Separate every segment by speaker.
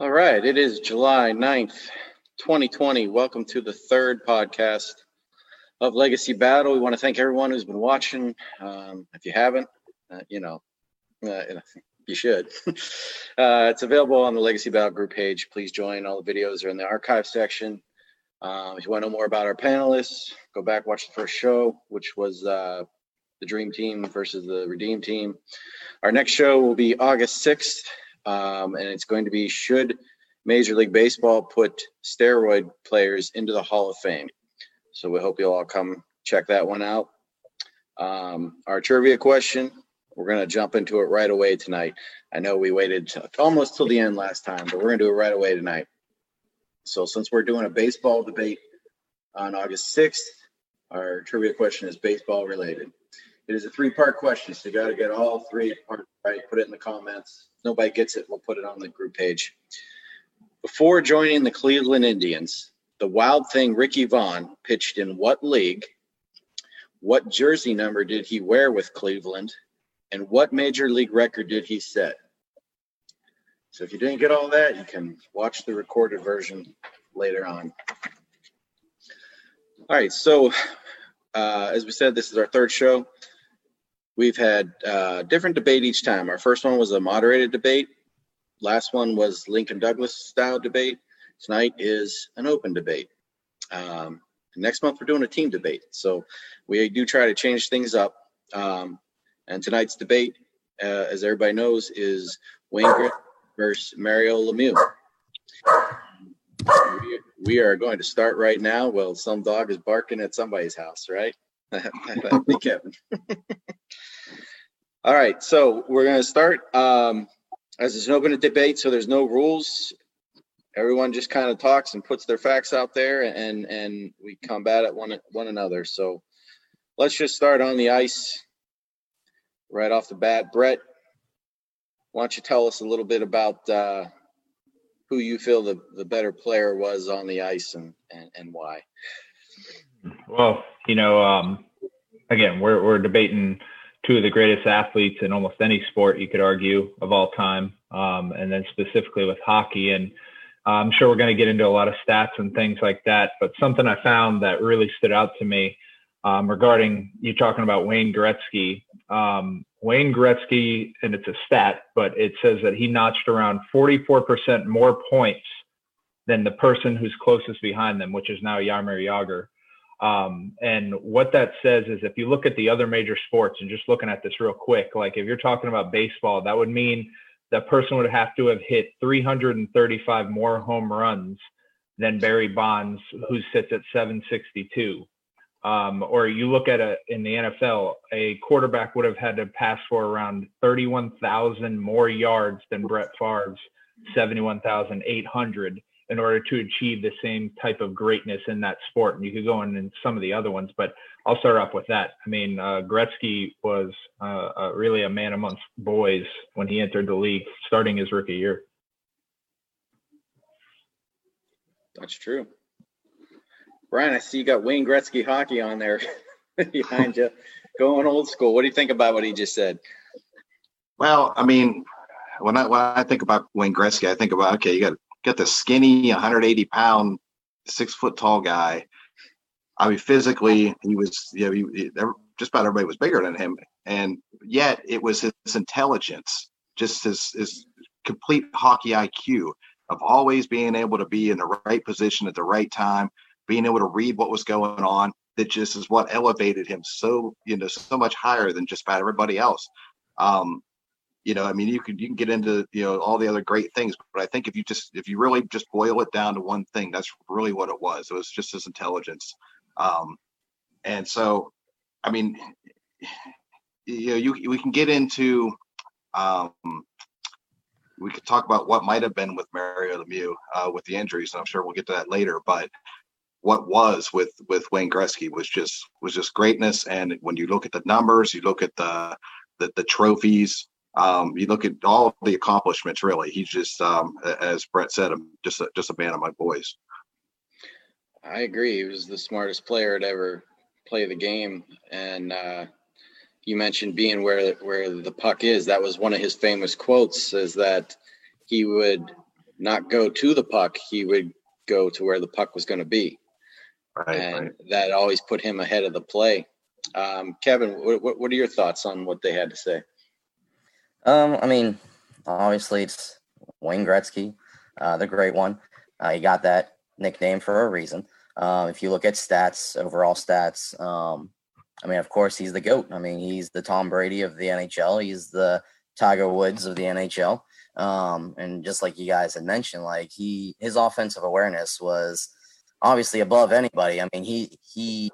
Speaker 1: All right, it is July 9th, 2020. Welcome to the third podcast of Legacy Battle. We want to thank everyone who's been watching. Um, if you haven't, uh, you know, uh, you should. uh, it's available on the Legacy Battle group page. Please join. All the videos are in the archive section. Um, if you want to know more about our panelists, go back watch the first show, which was uh, the Dream Team versus the Redeem Team. Our next show will be August 6th um, and it's going to be should Major League Baseball put steroid players into the Hall of Fame? So we hope you'll all come check that one out. Um, our trivia question, we're going to jump into it right away tonight. I know we waited almost till the end last time, but we're going to do it right away tonight. So since we're doing a baseball debate on August 6th, our trivia question is baseball related. It is a three part question, so you got to get all three parts right. Put it in the comments. If nobody gets it, we'll put it on the group page. Before joining the Cleveland Indians, the wild thing Ricky Vaughn pitched in what league? What jersey number did he wear with Cleveland? And what major league record did he set? So if you didn't get all that, you can watch the recorded version later on. All right, so uh, as we said, this is our third show. We've had uh, different debate each time. Our first one was a moderated debate. Last one was Lincoln Douglas style debate. Tonight is an open debate. Um, next month we're doing a team debate. So we do try to change things up. Um, and tonight's debate, uh, as everybody knows, is Wayne Gretzky versus Mario Lemieux. We, we are going to start right now. Well, some dog is barking at somebody's house, right? Kevin. All right, so we're going to start. Um, as it's an open debate, so there's no rules. Everyone just kind of talks and puts their facts out there, and and we combat at one one another. So let's just start on the ice right off the bat. Brett, why don't you tell us a little bit about uh, who you feel the, the better player was on the ice and, and, and why?
Speaker 2: Well, you know, um, again, we're, we're debating two of the greatest athletes in almost any sport, you could argue, of all time. Um, and then specifically with hockey. And I'm sure we're going to get into a lot of stats and things like that. But something I found that really stood out to me um, regarding you talking about Wayne Gretzky. Um, Wayne Gretzky, and it's a stat, but it says that he notched around 44% more points than the person who's closest behind them, which is now Jaromir Jagr. Um, and what that says is if you look at the other major sports and just looking at this real quick, like if you're talking about baseball, that would mean that person would have to have hit 335 more home runs than Barry Bonds, who sits at 762. Um, or you look at a in the NFL, a quarterback would have had to pass for around 31,000 more yards than Brett Favre's 71,800 in order to achieve the same type of greatness in that sport. And you could go in, in some of the other ones, but I'll start off with that. I mean, uh, Gretzky was uh, uh, really a man amongst boys when he entered the league, starting his rookie year.
Speaker 1: That's true. Brian, I see you got Wayne Gretzky hockey on there behind you, going old school. What do you think about what he just said?
Speaker 3: Well, I mean, when I when I think about Wayne Gretzky, I think about okay, you got got the skinny, 180 pound, six foot tall guy. I mean, physically, he was, you know, he, just about everybody was bigger than him. And yet it was his intelligence, just his, his complete hockey IQ of always being able to be in the right position at the right time, being able to read what was going on. That just is what elevated him so, you know, so much higher than just about everybody else. Um, you know i mean you can you can get into you know all the other great things but i think if you just if you really just boil it down to one thing that's really what it was it was just his intelligence um and so i mean you know you we can get into um we could talk about what might have been with Mario Lemieux uh, with the injuries, and I'm sure we'll get to that later. But what was with with Wayne Gretzky was just was just greatness. And when you look at the numbers, you look at the the, the trophies, um, you look at all the accomplishments. Really, he's just, um, as Brett said, just a, just a man of my boys.
Speaker 1: I agree. He was the smartest player to ever play the game, and uh, you mentioned being where where the puck is. That was one of his famous quotes. Is that he would not go to the puck. He would go to where the puck was going to be.
Speaker 3: Right,
Speaker 1: and
Speaker 3: right.
Speaker 1: that always put him ahead of the play. Um, Kevin, what, what are your thoughts on what they had to say?
Speaker 4: Um, I mean, obviously it's Wayne Gretzky, uh, the great one. Uh, he got that nickname for a reason. Um, if you look at stats, overall stats, um, I mean, of course, he's the GOAT. I mean, he's the Tom Brady of the NHL. He's the Tiger Woods of the NHL. Um, and just like you guys had mentioned, like he, his offensive awareness was obviously above anybody. I mean, he, he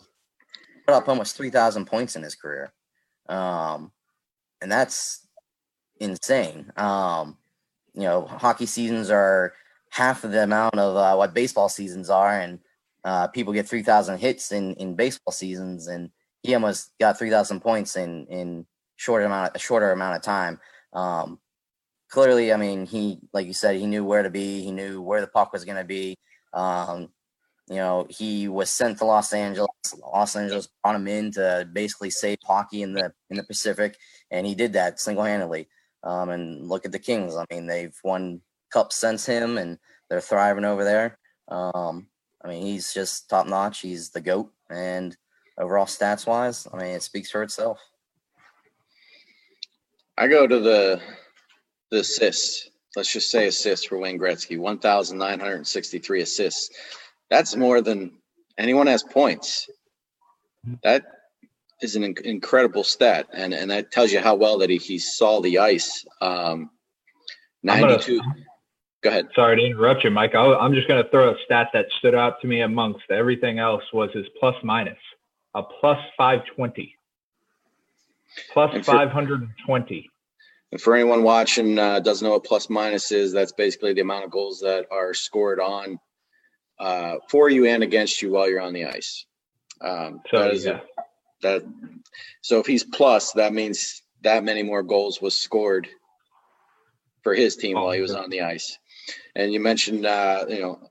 Speaker 4: put up almost 3,000 points in his career. Um, and that's insane. Um, you know, hockey seasons are half of the amount of uh, what baseball seasons are, and uh, people get three thousand hits in in baseball seasons, and he almost got three thousand points in in short amount a shorter amount of time. Um, clearly, I mean, he like you said, he knew where to be, he knew where the puck was going to be. Um, you know, he was sent to Los Angeles. Los Angeles brought him in to basically save hockey in the in the Pacific, and he did that single handedly. Um, and look at the Kings. I mean, they've won cups since him, and they're thriving over there. Um, I mean, he's just top notch. He's the goat, and overall stats wise, I mean, it speaks for itself.
Speaker 1: I go to the the assists. Let's just say assists for Wayne Gretzky, one thousand nine hundred sixty-three assists. That's more than anyone has points. That is an inc- incredible stat, and and that tells you how well that he, he saw the ice. Um,
Speaker 2: gonna-
Speaker 1: Ninety-two. Go ahead.
Speaker 2: Sorry to interrupt you, Mike. I'll, I'm just going to throw a stat that stood out to me amongst everything else was his plus minus, a plus five twenty,
Speaker 1: plus five
Speaker 2: hundred
Speaker 1: And for anyone watching uh, doesn't know what plus minus is, that's basically the amount of goals that are scored on uh, for you and against you while you're on the ice. Um,
Speaker 2: So
Speaker 1: that is
Speaker 2: yeah,
Speaker 1: that. So if he's plus, that means that many more goals was scored for his team while he was on the ice. And you mentioned, uh, you know,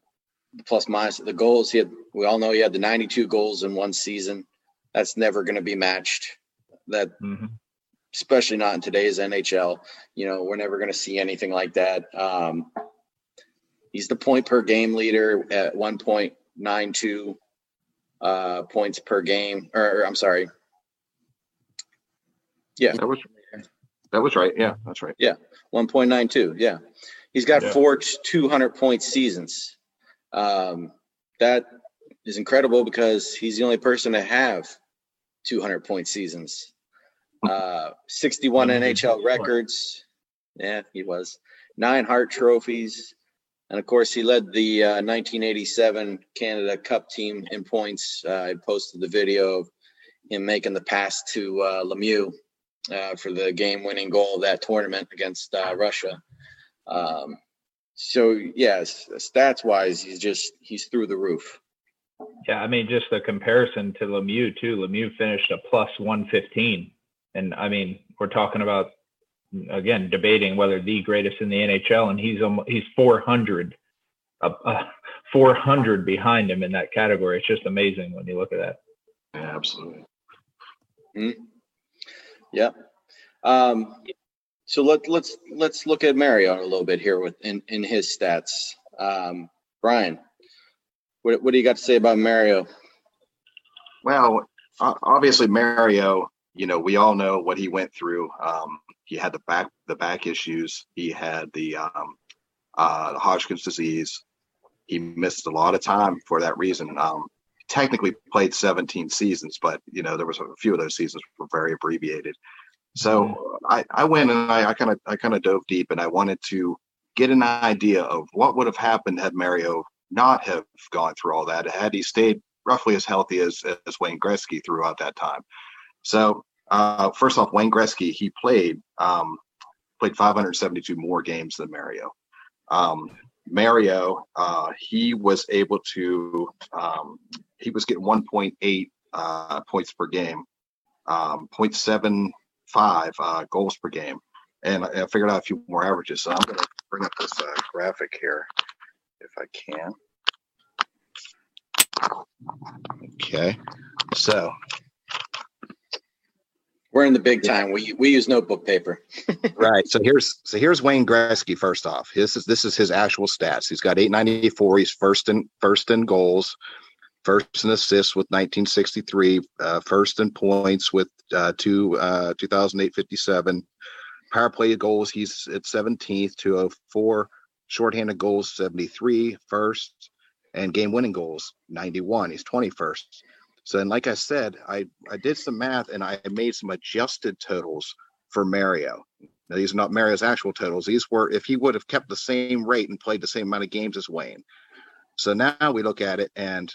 Speaker 1: the plus minus the goals. He had. We all know he had the 92 goals in one season. That's never going to be matched. That
Speaker 2: mhm.
Speaker 1: especially not in today's NHL. You know, we're never going to see anything like that. Um, he's the point per game leader at 1.92 uh, points per game. Or, or, I'm sorry. Yeah.
Speaker 3: That was that was right. Yeah, that's right. Yeah.
Speaker 1: 1.92. Yeah. He's got
Speaker 2: Yeah.
Speaker 1: four 200 point seasons. Um, that is incredible because he's the only person to have 200 point seasons. Uh, 61
Speaker 2: Mhm.
Speaker 1: NHL records. Yeah, he was. Nine Hart trophies. And of course, he led the uh, 1987 Canada Cup team in points. Uh, I posted the video of him making the pass to uh, Lemieux uh, for the game-winning goal of that tournament against uh, Russia. Um, so yes, stats-wise, he's just he's through the roof.
Speaker 2: Yeah, I mean, just the comparison to Lemieux too. Lemieux finished a plus 115, and I mean, we're talking about again debating whether the greatest in the NHL, and he's almo- he's 400, uh, uh, 400 behind him in that category. It's just amazing when you look at that.
Speaker 3: Yeah, absolutely.
Speaker 1: Yep. Um, so let let's let's look at Mario a little bit here with in, in his stats. Um, Brian, what what do you got to say about Mario?
Speaker 3: Well, obviously Mario, you know, we all know what he went through. Um, he had the back the back issues. He had the um, uh, Hodgkin's disease. He missed a lot of time for that reason. Um, technically played 17 seasons, but you know there was a few of those seasons were very abbreviated. So I, I went and I kind of I kind of dove deep and I wanted to get an idea of what would have happened had Mario not have gone through all that, had he stayed roughly as healthy as, as Wayne Gretzky throughout that time. So uh, first off, Wayne Gretzky he played um, played 572 more games than Mario. Um, Mario uh, he was able to um, he was getting 1.8 uh, points per game, um, 0.75 uh, goals per game, and I I figured out a few more averages. So I'm going to bring up this uh, graphic here if I can. Okay, so
Speaker 1: We're in the big time. We we use notebook paper.
Speaker 3: right. So here's so here's Wayne Gretzky. First off, this is this is his actual stats. He's got 894. He's first in first in goals, first in assists with 1963, uh, first in points with uh, two uh, 2008 57. Power play goals, he's at 17th, 204. Shorthanded goals, 73, first, and game winning goals, 91. He's 21st. So, and like I said, I, I did some math and I made some adjusted totals for Mario. Now, these are not Mario's actual totals. These were if he would have kept the same rate and played the same amount of games as Wayne. So now we look at it, and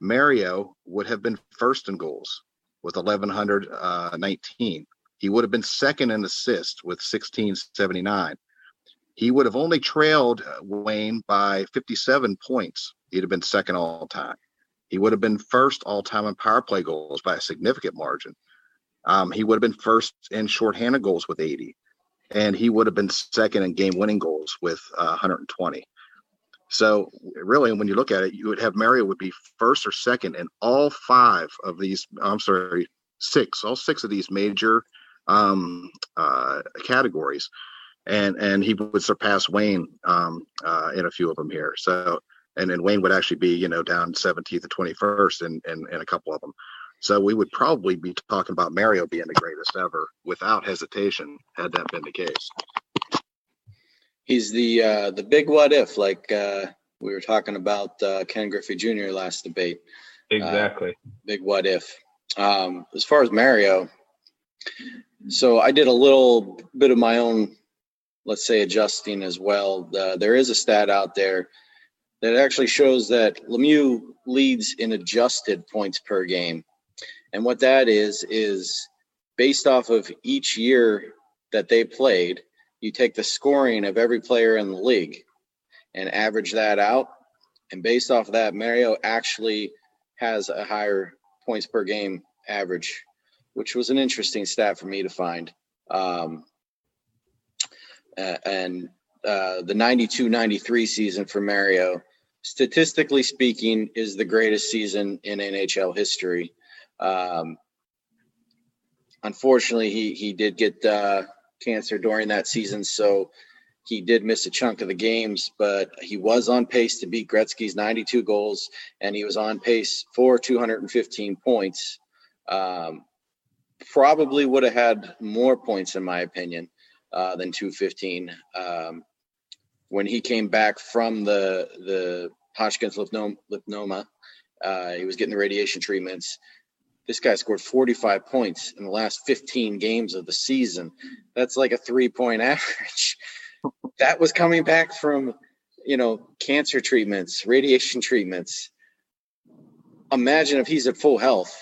Speaker 3: Mario would have been first in goals with 1,119. He would have been second in assists with 1679. He would have only trailed uh, Wayne by 57 points. He'd have been second all time. He would have been first all time in power play goals by a significant margin. Um, he would have been first in shorthanded goals with 80, and he would have been second in game winning goals with uh, 120. So really, when you look at it, you would have Mario would be first or second in all five of these. I'm sorry, six, all six of these major um, uh, categories, and and he would surpass Wayne um, uh, in a few of them here. So and then Wayne would actually be you know down 17th and 21st in, in in a couple of them. So we would probably be talking about Mario being the greatest ever without hesitation, had that been the case.
Speaker 1: He's the uh, the big what if, like uh, we were talking about uh, Ken Griffey Jr. last debate.
Speaker 2: Exactly.
Speaker 1: Uh, big what if. Um, as far as Mario, so I did a little bit of my own, let's say, adjusting as well. Uh, there is a stat out there that actually shows that Lemieux leads in adjusted points per game. And what that is, is based off of each year that they played, you take the scoring of every player in the league and average that out. And based off of that, Mario actually has a higher points per game average which was an interesting stat for me to find. Um, and uh, the 92 93 season for Mario, statistically speaking, is the greatest season in NHL history. Um, unfortunately, he, he did get uh, cancer during that season, so he did miss a chunk of the games, but he was on pace to beat Gretzky's 92 goals, and he was on pace for 215 points. Um, probably would have had more points in my opinion uh, than 215 um, when he came back from the the Hodgkin's lymphoma. Uh, he was getting the radiation treatments. This guy scored 45 points in the last 15 games of the season. That's like a three point average. that was coming back from, you know, cancer treatments, radiation treatments. Imagine if he's at full health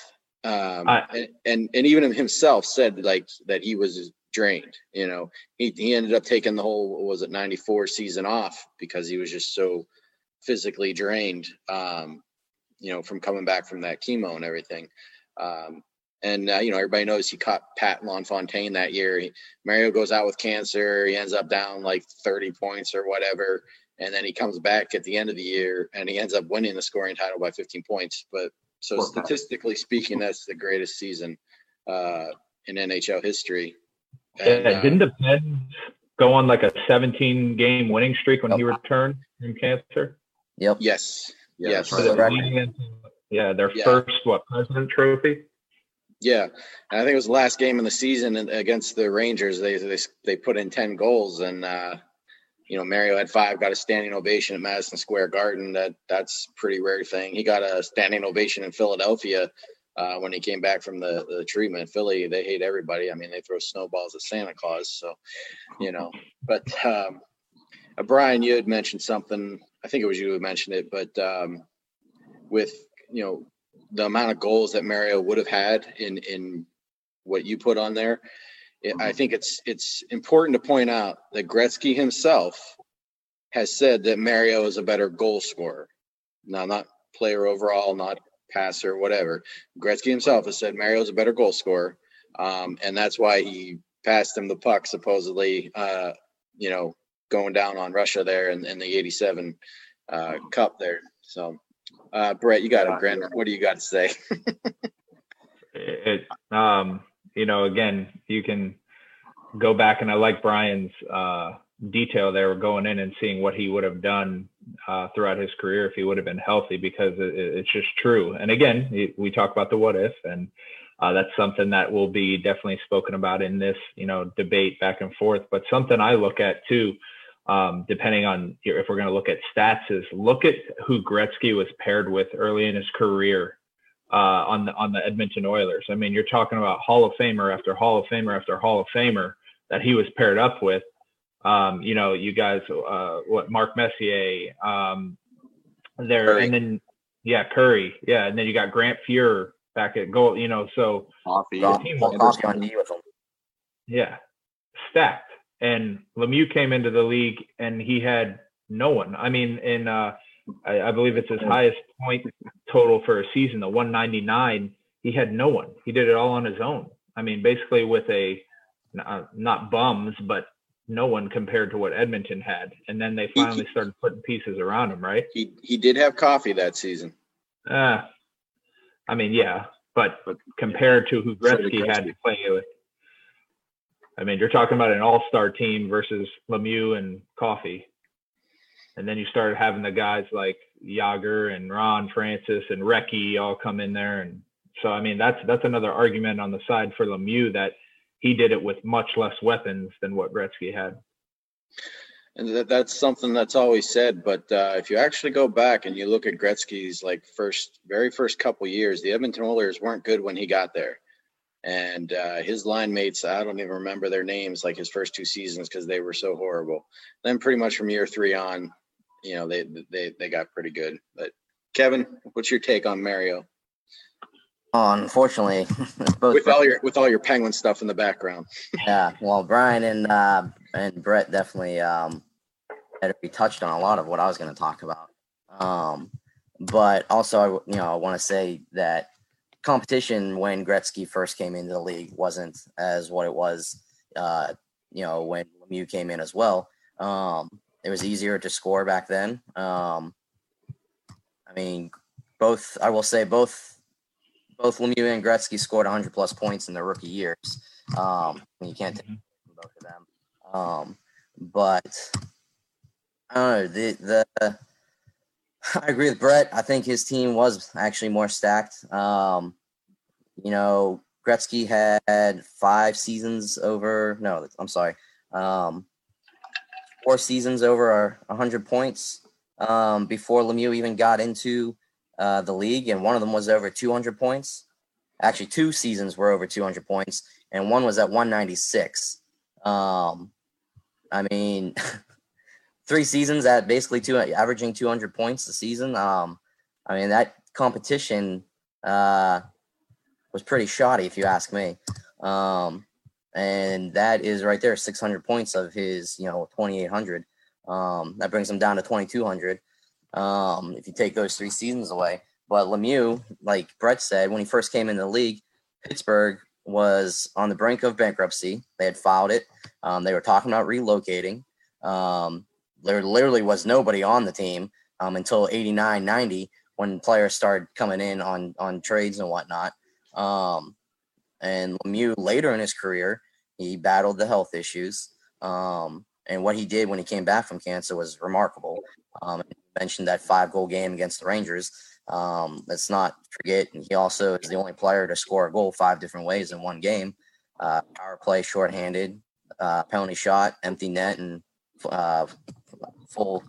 Speaker 1: um, I, and and even himself said like that he was drained. You know, he he ended up taking the whole was it ninety four season off because he was just so physically drained. Um, you know, from coming back from that chemo and everything. Um, and uh, you know, everybody knows he caught Pat LaFontaine that year. He, Mario goes out with cancer. He ends up down like 30 points or whatever, and then he comes back at the end of the year and he ends up winning the scoring title by 15 points. But so statistically speaking, that's the greatest season uh, in NHL history.
Speaker 2: And, yeah, didn't the Pens go on like a 17 game winning streak when he returned from cancer?
Speaker 4: Yep.
Speaker 1: Yes. Yes.
Speaker 2: yeah, their yeah. first what President Trophy.
Speaker 1: Yeah, and I think it was the last game in the season against the Rangers. They they they put in ten goals, and uh, you know, Mario had five, got a standing ovation at Madison Square Garden. That that's pretty rare thing. He got a standing ovation in Philadelphia uh, when he came back from the, the treatment. Philly, they hate everybody. I mean, they throw snowballs at Santa Claus. So, you know, but um, uh, Brian, you had mentioned something. I think it was you who mentioned it, but um, with you know the amount of goals that Mario would have had in in what you put on there I mm-hmm. think it's it's important to point out that Gretzky himself has said that Mario is a better goal scorer. Now, not player overall, not passer, or whatever. Gretzky himself has said Mario's a better goal scorer, um, and that's why he passed him the puck supposedly. Uh, you know, going down on Russia there in, in the '87 uh, Cup there. So, uh, Brett, you got a Grant. What do you got to say?
Speaker 2: it, um, you know, again, you can go back and I like Brian's uh, detail there, going in and seeing what he would have done uh, throughout his career if he would have been healthy, because it, it's just true. And again, we talk about the what if, and uh, that's something that will be definitely spoken about in this, you know, debate back and forth. But something I look at too, um, depending on if we're going to look at stats, is look at who Gretzky was paired with early in his career uh, on the on the Edmonton Oilers. I mean, you're talking about Hall of Famer after Hall of Famer after Hall of Famer that he was paired up with. Um, you know, you guys, uh, what Mark Messier, um, there, Kurri. and then yeah, Kurri, yeah, and then you got Grant Fuhr back at goal. You know, so
Speaker 4: Coffey, team Coffey on knee with him.
Speaker 2: Yeah, stacked. And Lemieux came into the league and he had no one. I mean, in uh, I, I believe it's his highest point total for a season, the 199. He had no one. He did it all on his own. I mean, basically with a uh, not bums, but no one compared to what Edmonton had. And then they finally he, started putting pieces around him, right?
Speaker 1: He he did have Coffey that season.
Speaker 2: Uh, I mean, yeah, but, but compared to who Gretzky, Gretzky had to play with, I mean, you're talking about an all-star team versus Lemieux and Coffey, And then you started having the guys like Jagr and Ron Francis and Recchi all come in there. And so, I mean, that's, that's another argument on the side for Lemieux that he did it with much less weapons than what Gretzky had.
Speaker 1: And that, that's something that's always said. But uh, if you actually go back and you look at Gretzky's like first, very first couple years, the Edmonton Oilers weren't good when he got there. And uh, his line mates, I don't even remember their names, like his first two seasons, because they were so horrible. Then pretty much from year three on, you know, they they they got pretty good. But Kevin, what's your take on Mario?
Speaker 4: Unfortunately,
Speaker 1: both with all your with all your penguin stuff in the background.
Speaker 4: yeah, well, Brian and uh, and Brett definitely um, had be touched on a lot of what I was going to talk about. Um, but also, you know, I want to say that competition when Gretzky first came into the league wasn't as what it was, uh, you know, when Lemieux came in as well. Um, it was easier to score back then. Um, I mean, both I will say both both Lemieux and Gretzky scored 100 plus points in their rookie years. Um, you can't take mm-hmm. both of them. Um, but I don't know the the. I agree with Brett. I think his team was actually more stacked. Um, you know, Gretzky had five seasons over. No, I'm sorry, um, four seasons over 100 points um, before Lemieux even got into uh, the league, and one of them was over 200 points. Actually, two seasons were over 200 points, and one was at 196. Um, I mean, three seasons at basically two averaging 200 points a season. Um, I mean that competition uh, was pretty shoddy, if you ask me. Um, and that is right there, 600 points of his, you know, 2,800. Um, that brings him down to 2,200. Um, if you take those three seasons away, but Lemieux, like Brett said, when he first came in the league, Pittsburgh was on the brink of bankruptcy. They had filed it. Um, they were talking about relocating. Um, there literally was nobody on the team um, until 89, 90 when players started coming in on on trades and whatnot. Um, and Lemieux later in his career, he battled the health issues. Um, and what he did when he came back from cancer was remarkable. Um, mentioned that five goal game against the Rangers. Um, let's not forget, he also is the only player to score a goal five different ways in one game. Uh, power play, shorthanded, uh, penalty shot, empty net, and uh, full.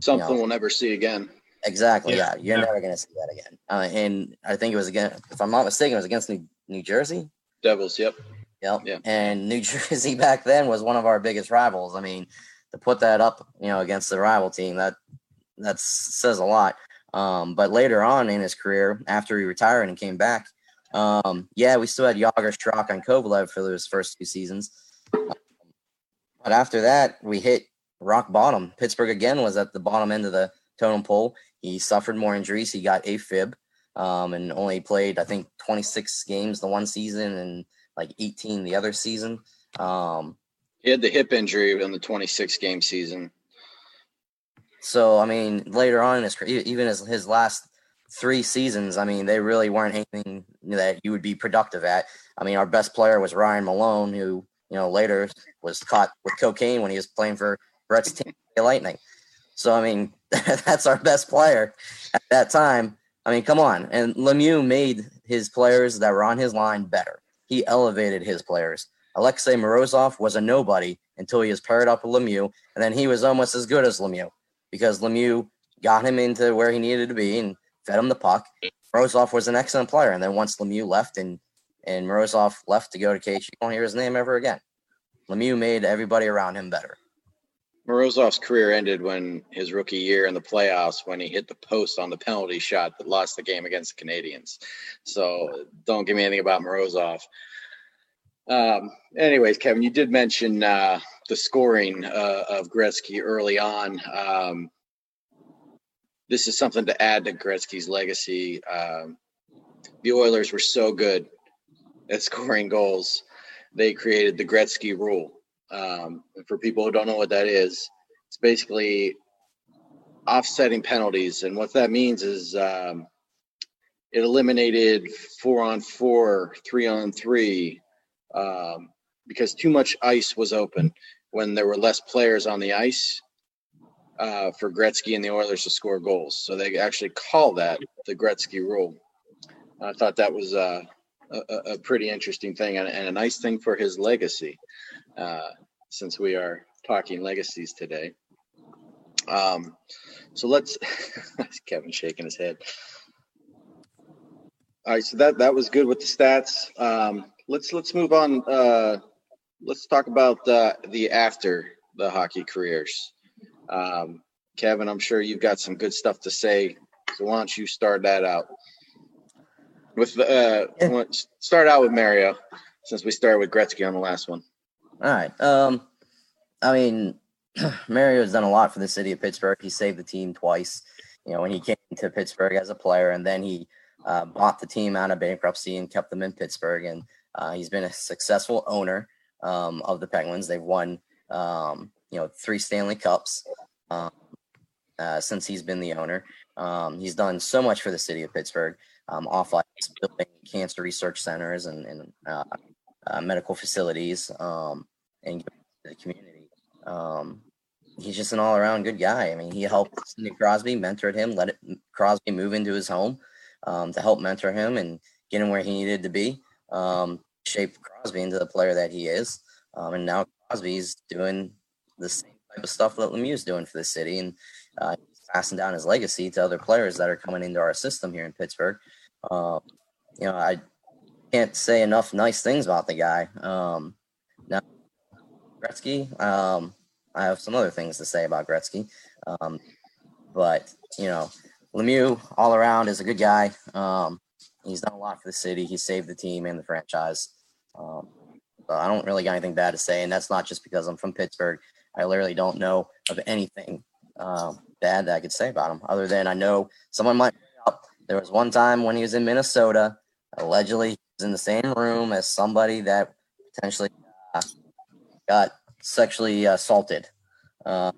Speaker 1: Something you know, we'll never see again.
Speaker 4: Exactly. Yeah, yeah. you're yeah. never going to see that again. Uh, and I think it was again, if I'm not mistaken, it was against New, New Jersey.
Speaker 1: Devils. Yep.
Speaker 4: Yep. Yeah. And New Jersey back then was one of our biggest rivals. I mean, to put that up, you know, against the rival team, that that says a lot. Um, but later on in his career, after he retired and came back, um, yeah, we still had Jagr, Straka, and Kovalev for those first two seasons. but after that, we hit rock bottom. Pittsburgh again was at the bottom end of the totem pole. He suffered more injuries. He got AFib um, and only played, I think, 26 games the one season and like 18 the other season. Um,
Speaker 1: he had the hip injury in the 26 game season.
Speaker 4: So, I mean, later on in his career, even his, his last three seasons, I mean, they really weren't anything that you would be productive at. I mean, our best player was Ryan Malone, who you know later was caught with cocaine when he was playing for Brett's team, Lightning. So I mean, that's our best player at that time. I mean, come on. And Lemieux made his players that were on his line better. He elevated his players. Alexei Morozov was a nobody until he was paired up with Lemieux, and then he was almost as good as Lemieux because Lemieux got him into where he needed to be and fed him the puck. Morozov was an excellent player, and then once Lemieux left and and Morozov left to go to KH, you won't hear his name ever again. Lemieux made everybody around him better.
Speaker 1: Morozov's career ended when his rookie year in the playoffs when he hit the post on the penalty shot that lost the game against the Canadiens. So don't give me anything about Morozov. Um, anyways, Kevin, you did mention uh, the scoring uh, of Gretzky early on. Um, this is something to add to Gretzky's legacy. Um, the Oilers were so good at scoring goals, they created the Gretzky rule. Um, for people who don't know what that is, it's basically offsetting penalties. And what that means is um, it eliminated four on four, three on three, um, because too much ice was open when there were less players on the ice uh, for Gretzky and the Oilers to score goals. So they actually call that the Gretzky rule. I thought that was uh, a, a, pretty interesting thing and, and, a nice thing for his legacy, uh, since we are talking legacies today. Um, so let's Kevin shaking his head. All right, so that that was good with the stats. Um, let's let's move on. Uh, let's talk about uh, the after the hockey careers. Um, Kevin, I'm sure you've got some good stuff to say. So why don't you start that out? With the uh, start out with Mario, since we started with Gretzky on the last one.
Speaker 4: All right. Um, I mean, Mario's done a lot for the city of Pittsburgh. He saved the team twice. You know, when he came to Pittsburgh as a player, and then he uh, bought the team out of bankruptcy and kept them in Pittsburgh. And uh, he's been a successful owner um, of the Penguins. They've won, um, you know, three Stanley Cups um, uh, since he's been the owner. Um, he's done so much for the city of Pittsburgh, um, off like building cancer research centers and, and uh, uh, medical facilities um, and the community. he's just an all around good guy. I mean, he helped Sidney Crosby, mentored him, let it, Crosby move into his home to help mentor him and get him where he needed to be um, shaped Crosby into the player that he is. Um, and now Crosby's doing the same type of stuff that Lemieux's doing for the city, and uh, passing down his legacy to other players that are coming into our system here in Pittsburgh. Uh, you know, I can't say enough nice things about the guy. Um, now, Gretzky, um, I have some other things to say about Gretzky, um, but you know, Lemieux all around is a good guy. Um, He's done a lot for the city. He saved the team and the franchise. Um, I don't really got anything bad to say, and that's not just because I'm from Pittsburgh. I literally don't know of anything um, bad that I could say about him, other than I know someone might. There was one time when he was in Minnesota, allegedly he was in the same room as somebody that potentially uh, got sexually assaulted. Uh,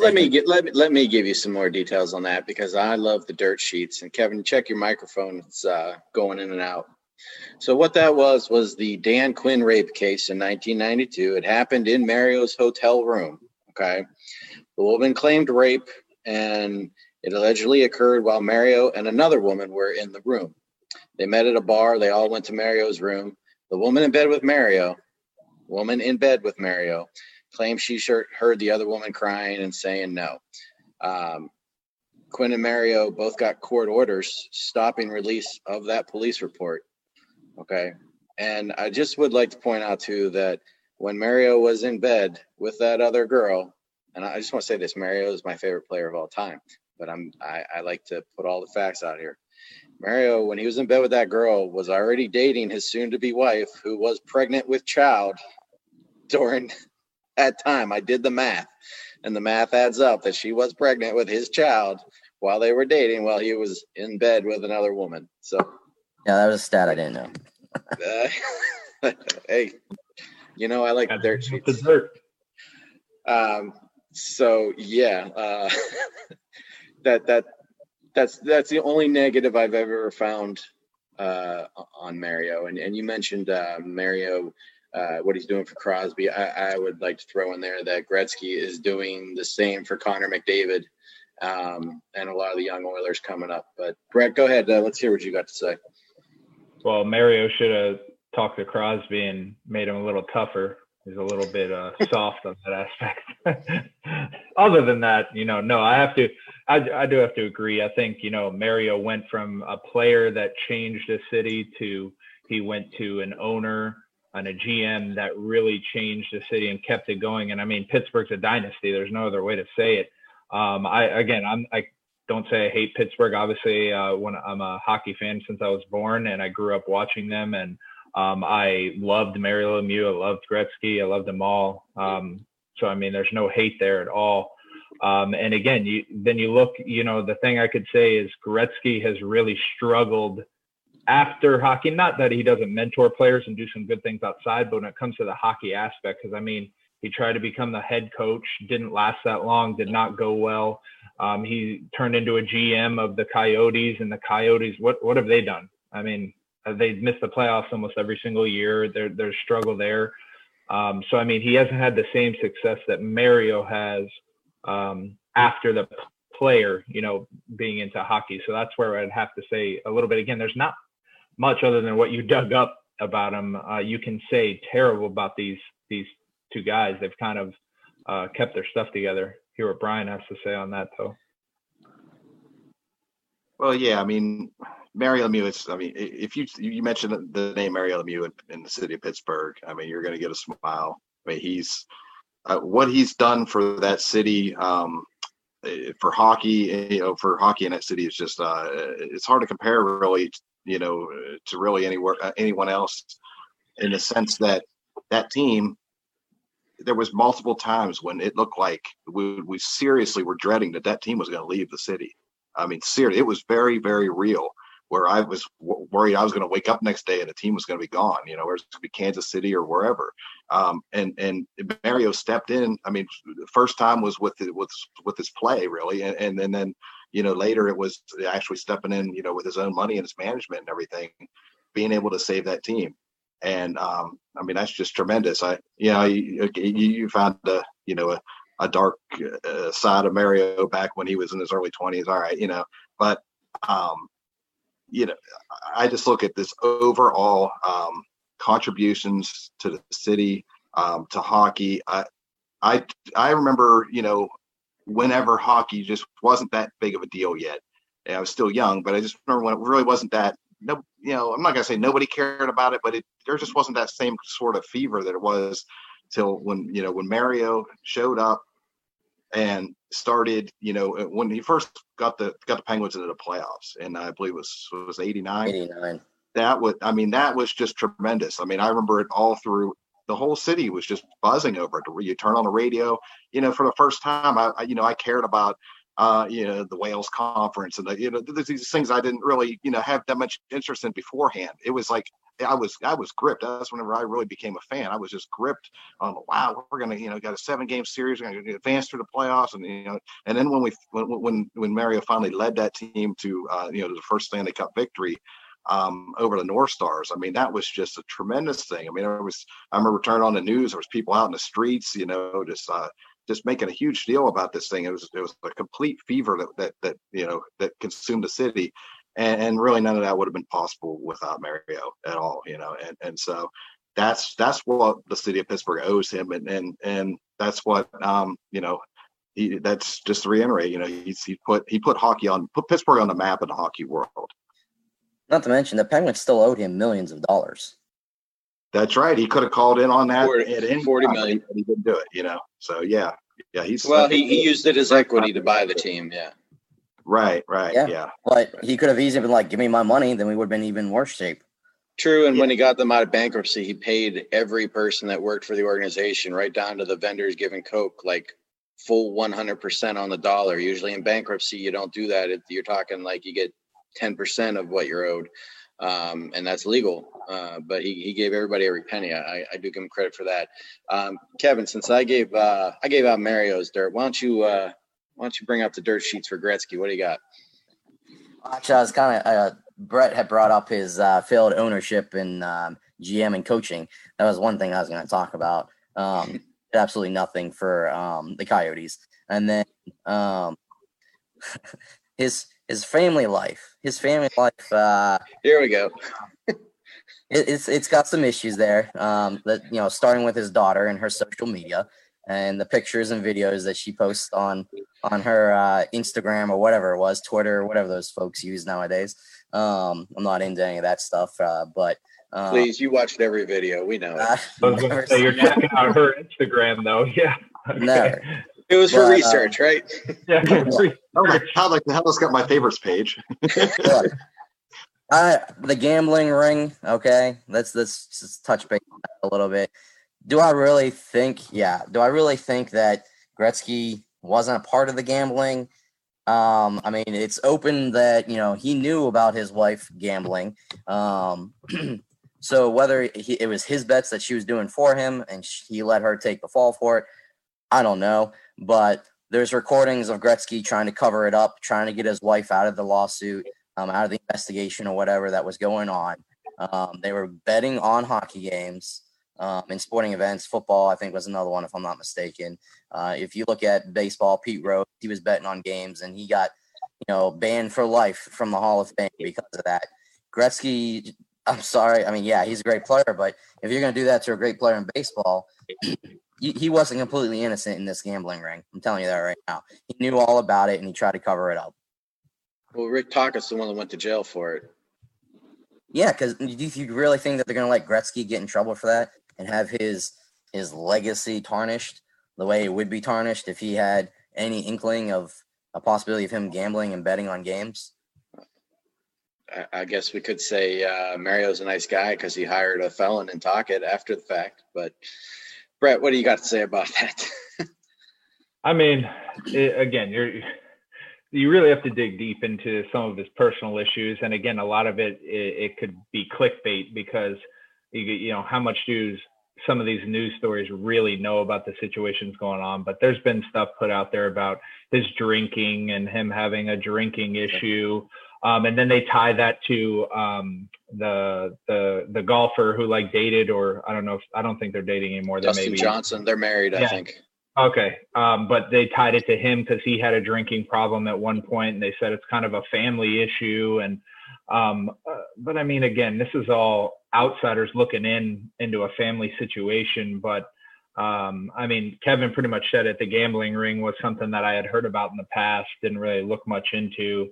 Speaker 1: let me get let me let me give you some more details on that because I love the dirt sheets. And Kevin, check your microphone; it's uh, going in and out. So what that was was the Dan Quinn rape case in 1992. It happened in Mario's hotel room. Okay, the woman claimed rape, and it allegedly occurred while Mario and another woman were in the room. They met at a bar. They all went to Mario's room. The woman in bed with Mario, woman in bed with Mario, claims she heard the other woman crying and saying no. Um, Quinn and Mario both got court orders stopping release of that police report. Okay. And I just would like to point out too that when Mario was in bed with that other girl, and I just want to say this, Mario is my favorite player of all time, but I'm I, I like to put all the facts out here. Mario, when he was in bed with that girl, was already dating his soon-to-be wife, who was pregnant with child during that time. I did the math, and the math adds up that she was pregnant with his child while they were dating, while he was in bed with another woman. So,
Speaker 4: yeah, that was a stat I didn't know.
Speaker 1: uh, hey, you know I like That's dirt sheets. Dessert. Um. So yeah, uh, that that that's that's the only negative I've ever found uh, on Mario. And and you mentioned uh, Mario, uh, what he's doing for Crosby. I, I would like to throw in there that Gretzky is doing the same for Connor McDavid, um, and a lot of the young Oilers coming up. But Brett, go ahead. Uh, let's hear what you got to say.
Speaker 2: Well, Mario should have talked to Crosby and made him a little tougher. He's a little bit uh, soft on that aspect. Other than that, you know, no, I have to, I, I do have to agree. I think, you know, Mario went from a player that changed a city to he went to an owner and a GM that really changed the city and kept it going. And I mean, Pittsburgh's a dynasty. There's no other way to say it. Um, I again, I'm I don't say I hate Pittsburgh. Obviously, uh, when I'm a hockey fan since I was born, and I grew up watching them, and um, I loved Mario Lemieux. I loved Gretzky. I loved them all. Um, so I mean, there's no hate there at all. Um, and again, you then you look. You know, the thing I could say is Gretzky has really struggled after hockey. Not that he doesn't mentor players and do some good things outside, but when it comes to the hockey aspect, because I mean, he tried to become the head coach, didn't last that long, did not go well. Um, he turned into a GM of the Coyotes, and the Coyotes, what what have they done? I mean, uh, they missed the playoffs almost every single year. There, there's struggle there. Um, so I mean, he hasn't had the same success that Mario has um, after the player, you know, being into hockey. So that's where I'd have to say a little bit. Again, there's not much other than what you dug up about him. Uh, you can say terrible about these these two guys. They've kind of uh, kept their stuff together. Hear what Brian has to say on that, though.
Speaker 3: Well, yeah, I mean, Mario Lemieux. It's, I mean, if you you mentioned the name Mario Lemieux in, in the city of Pittsburgh, I mean, you're going to get a smile. I mean, he's uh, what he's done for that city, um, eh, for hockey, you know, for hockey in that city is just uh, it's hard to compare really, you know, to really anywhere uh, anyone else, in the sense that that team. There was multiple times when it looked like we, we seriously were dreading that that team was going to leave the city. I mean, seriously, it was very, very real. Where I was w- worried I was going to wake up next day and the team was going to be gone. You know, where it's going to be Kansas City or wherever. Um, and and Mario stepped in. I mean, the first time was with with with his play really, and, and and then you know later it was actually stepping in. You know, with his own money and his management and everything, being able to save that team. And um, I mean, that's just tremendous. I, you know, you, you found a, you know, a, a dark uh, side of Mario back when he was in his early 20s. All right, you know, but um, you know, I just look at this overall um, contributions to the city, um, to hockey. I, I, I remember, you know, whenever hockey just wasn't that big of a deal yet. And I was still young, but I just remember when it really wasn't that. No, you know, I'm not gonna say nobody cared about it, but it there just wasn't that same sort of fever that it was till when you know when Mario showed up and started, you know, uh, when he first got the got the Penguins into the playoffs, and I believe it was it was 89.
Speaker 4: 89.
Speaker 3: That was, I mean, that was just tremendous. I mean, I remember it all through. The whole city was just buzzing over it. You turn on the radio, you know, for the first time, I, you know, I cared about uh, you know, the Wales conference and the, you know, these things I didn't really, you know, have that much interest in beforehand. It was like I was I was gripped. That's whenever I really became a fan. I was just gripped on wow, we're gonna you know got a seven game series, we're gonna advance through the playoffs, and you know, and then when we when when when Mario finally led that team to uh, you know to the first Stanley Cup victory. Um, over the North Stars. I mean, that was just a tremendous thing. I mean, it was. I remember turning on the news. There was people out in the streets, you know, just uh, just making a huge deal about this thing. It was it was a complete fever that that that you know that consumed the city and, and really none of that would have been possible without Mario at all, you know. And and so that's that's what the city of Pittsburgh owes him, and and and that's what um you know. He, that's just to reiterate, you know, he's, he put he put hockey on put Pittsburgh on the map in the hockey world.
Speaker 4: Not to mention the Penguins still owed him millions of dollars.
Speaker 3: That's right. He could have called in on that
Speaker 1: 40,
Speaker 3: at any
Speaker 1: 40
Speaker 3: time,
Speaker 1: million.
Speaker 3: but he didn't do it, you know. So yeah, yeah, he's
Speaker 1: Well, he, he used it as equity to buy the team. Yeah.
Speaker 3: right, right,
Speaker 4: Yeah.
Speaker 3: yeah.
Speaker 4: But he could have easily been like, "Give me my money," then we would have been even worse shape.
Speaker 1: True. And when he got them out of bankruptcy, he paid every person that worked for the organization, right down to the vendors giving Coke, like full 100% on the dollar. Usually in bankruptcy, you don't do that. It, you're talking like you get 10% of what you're owed. Um, and that's legal. Uh, but he, he gave everybody every penny. I, I do give him credit for that. Um, Kevin, since I gave uh, I gave out Mario's dirt, why don't you uh, why don't you bring up the dirt sheets for Gretzky? What do you got?
Speaker 4: Actually, I was kind of uh, Brett had brought up his uh, failed ownership and um, GM and coaching. That was one thing I was going to talk about. Um, absolutely nothing for um, the Coyotes, and then um, his his family life. His family life. Uh,
Speaker 1: Here we go.
Speaker 4: it, it's it's got some issues there. Um, that you know, starting with his daughter and her social media and the pictures and videos that she posts on on her uh, Instagram or whatever it was, Twitter or whatever those folks use nowadays. Um, I'm not into any of that stuff, uh, but uh,
Speaker 1: Please, you watched every video. We know it.
Speaker 4: uh,
Speaker 2: I was gonna say you're checking out her Instagram though. Yeah. Okay.
Speaker 4: Never.
Speaker 1: It was for
Speaker 4: But, uh,
Speaker 1: research, right?
Speaker 2: Yeah.
Speaker 3: Oh, my- How like the hell has got my favorites page?
Speaker 4: Look, I, the gambling ring. Okay, let's let's just touch base on that a little bit. Do I really think? Yeah. Do I really think that Gretzky wasn't a part of the gambling? Um, I mean, it's open that you know he knew about his wife gambling. Um, so whether he, it was his bets that she was doing for him and sh- he let her take the fall for it, I don't know. But there's recordings of Gretzky trying to cover it up, trying to get his wife out of the lawsuit, um, out of the investigation or whatever that was going on. Um, they were betting on hockey games um, and sporting events. Football, I think, was another one, if I'm not mistaken. Uh, if you look at baseball, Pete Rose, he was betting on games and he got, you know, banned for life from the Hall of Fame because of that. Gretzky, I'm sorry. I mean, yeah, he's a great player, but if you're going to do that to a great player in baseball, he, he wasn't completely innocent in this gambling ring. I'm telling you that right now. He knew all about it and he tried to cover it up.
Speaker 1: Well, Rick Tocchet's the one that went to jail for it.
Speaker 4: Yeah, because do you really think that they're going to let Gretzky get in trouble for that and have his his legacy tarnished the way it would be tarnished if he had any inkling of a possibility of him gambling and betting on games?
Speaker 1: I, guess we could say uh, Mario's a nice guy because he hired a felon in Taka after the fact. But Brett, what do you got to say about that?
Speaker 2: I mean, it, again, you're you really have to dig deep into some of his personal issues, and again, a lot of it it, it could be clickbait because you you know how much do some of these news stories really know about the situations going on? But there's been stuff put out there about his drinking and him having a drinking issue. Um, and then they tie that to um, the the the golfer who like dated or I don't know if I don't think they're dating anymore. They
Speaker 1: Dustin
Speaker 2: maybe
Speaker 1: Johnson, they're married, I think.
Speaker 2: Okay. Um, but they tied it to him because he had a drinking problem at one point, and they said it's kind of a family issue. And um, uh, but I mean, again, this is all outsiders looking in into a family situation. But um, I mean, Kevin pretty much said it. The gambling ring was something that I had heard about in the past, didn't really look much into.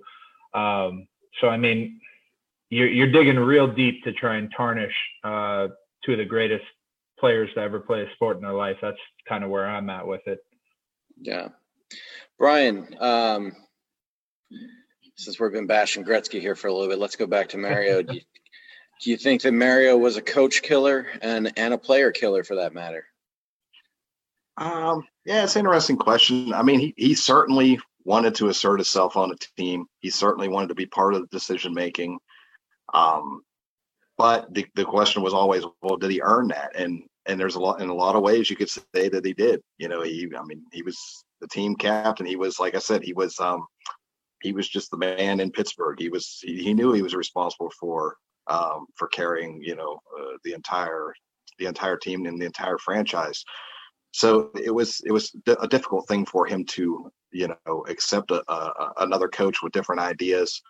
Speaker 2: Um, so I mean, you're you're digging real deep to try and tarnish uh, two of the greatest players to ever play a sport in their life. That's kind of where I'm at with it.
Speaker 1: Yeah. Brian, um, since we've been bashing Gretzky here for a little bit, let's go back to Mario. do, you, do you think that Mario was a coach killer and, and a player killer for that matter?
Speaker 3: Um, yeah, it's an interesting question. I mean, he, he certainly wanted to assert himself on a team. He certainly wanted to be part of the decision making. Um, but the, the question was always, well, did he earn that? And and there's a lot in a lot of ways you could say that he did. You know, he I mean, he was the team captain. He was like I said, he was um he was just the man in Pittsburgh. He was he, he knew he was responsible for um for carrying, you know, uh, the entire the entire team and the entire franchise so it was it was a difficult thing for him to you know accept a, a, another coach with different ideas.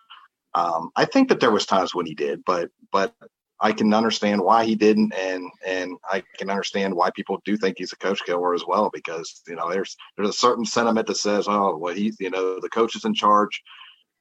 Speaker 3: Um, i think that there was times when he did but but i can understand why he didn't and and i can understand why people do think he's a coach killer as well because you know there's there's a certain sentiment that says oh well he's you know the coach is in charge.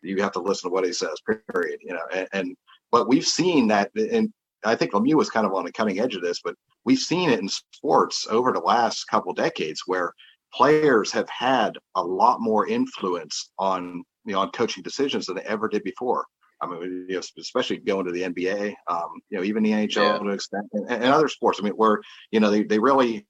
Speaker 3: You have to listen to what he says period you know and, and but we've seen that and i think lemieux was kind of on the cutting edge of this but we've seen it in sports over the last couple decades where players have had a lot more influence on you know on coaching decisions than they ever did before. I mean, you know, especially going to the NBA, um, you know, even the NHL
Speaker 1: Yeah.
Speaker 3: to an extent, and, and other sports. I mean, where you know they, they really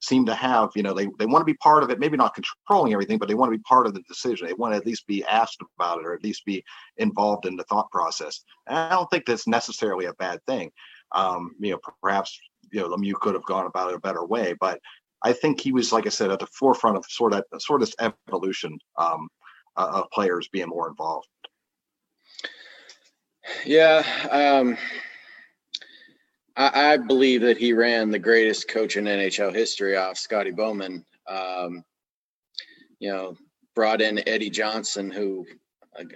Speaker 3: seem to have, you know, they, they want to be part of it, maybe not controlling everything, but they want to be part of the decision. They want to at least be asked about it or at least be involved in the thought process. And I don't think that's necessarily a bad thing. Um, you know, perhaps you know Lemieux could have gone about it a better way, but I think he was, like I said, at the forefront of sort of sort of evolution um, uh, of players being more involved.
Speaker 1: Yeah, um, I, I, believe that he ran the greatest coach in NHL history off Scotty Bowman. Um, you know, brought in Eddie Johnston, who,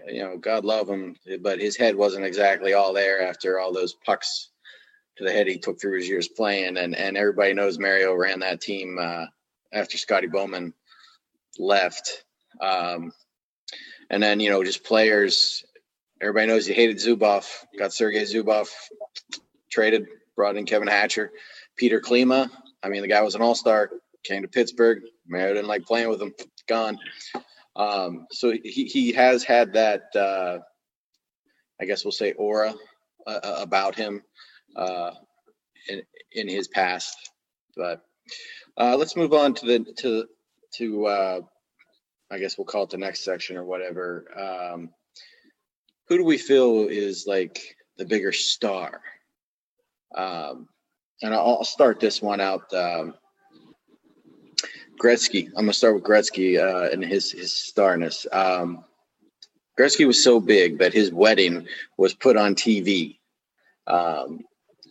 Speaker 1: you know, God love him, but his head wasn't exactly all there after all those pucks to the head he took through his years playing. And and everybody knows Mario ran that team uh, after Scotty Bowman left. Um, and then you know just players. Everybody knows he hated Zubov. Got Sergei Zubov traded, brought in Kevin Hatcher, Peter Klima. I mean, the guy was an all star. Came to Pittsburgh. Mario didn't like playing with him. Gone. Um, so he he has had that. Uh, I guess we'll say aura uh about him uh, in in his past. But uh, let's move on to the to to uh, I guess we'll call it the next section or whatever. Um, who do we feel is like the bigger star? Um, and I'll start this one out. Um, Gretzky. I'm gonna start with Gretzky uh, and his his starness. Um, Gretzky was so big that his wedding was put on TV. Um,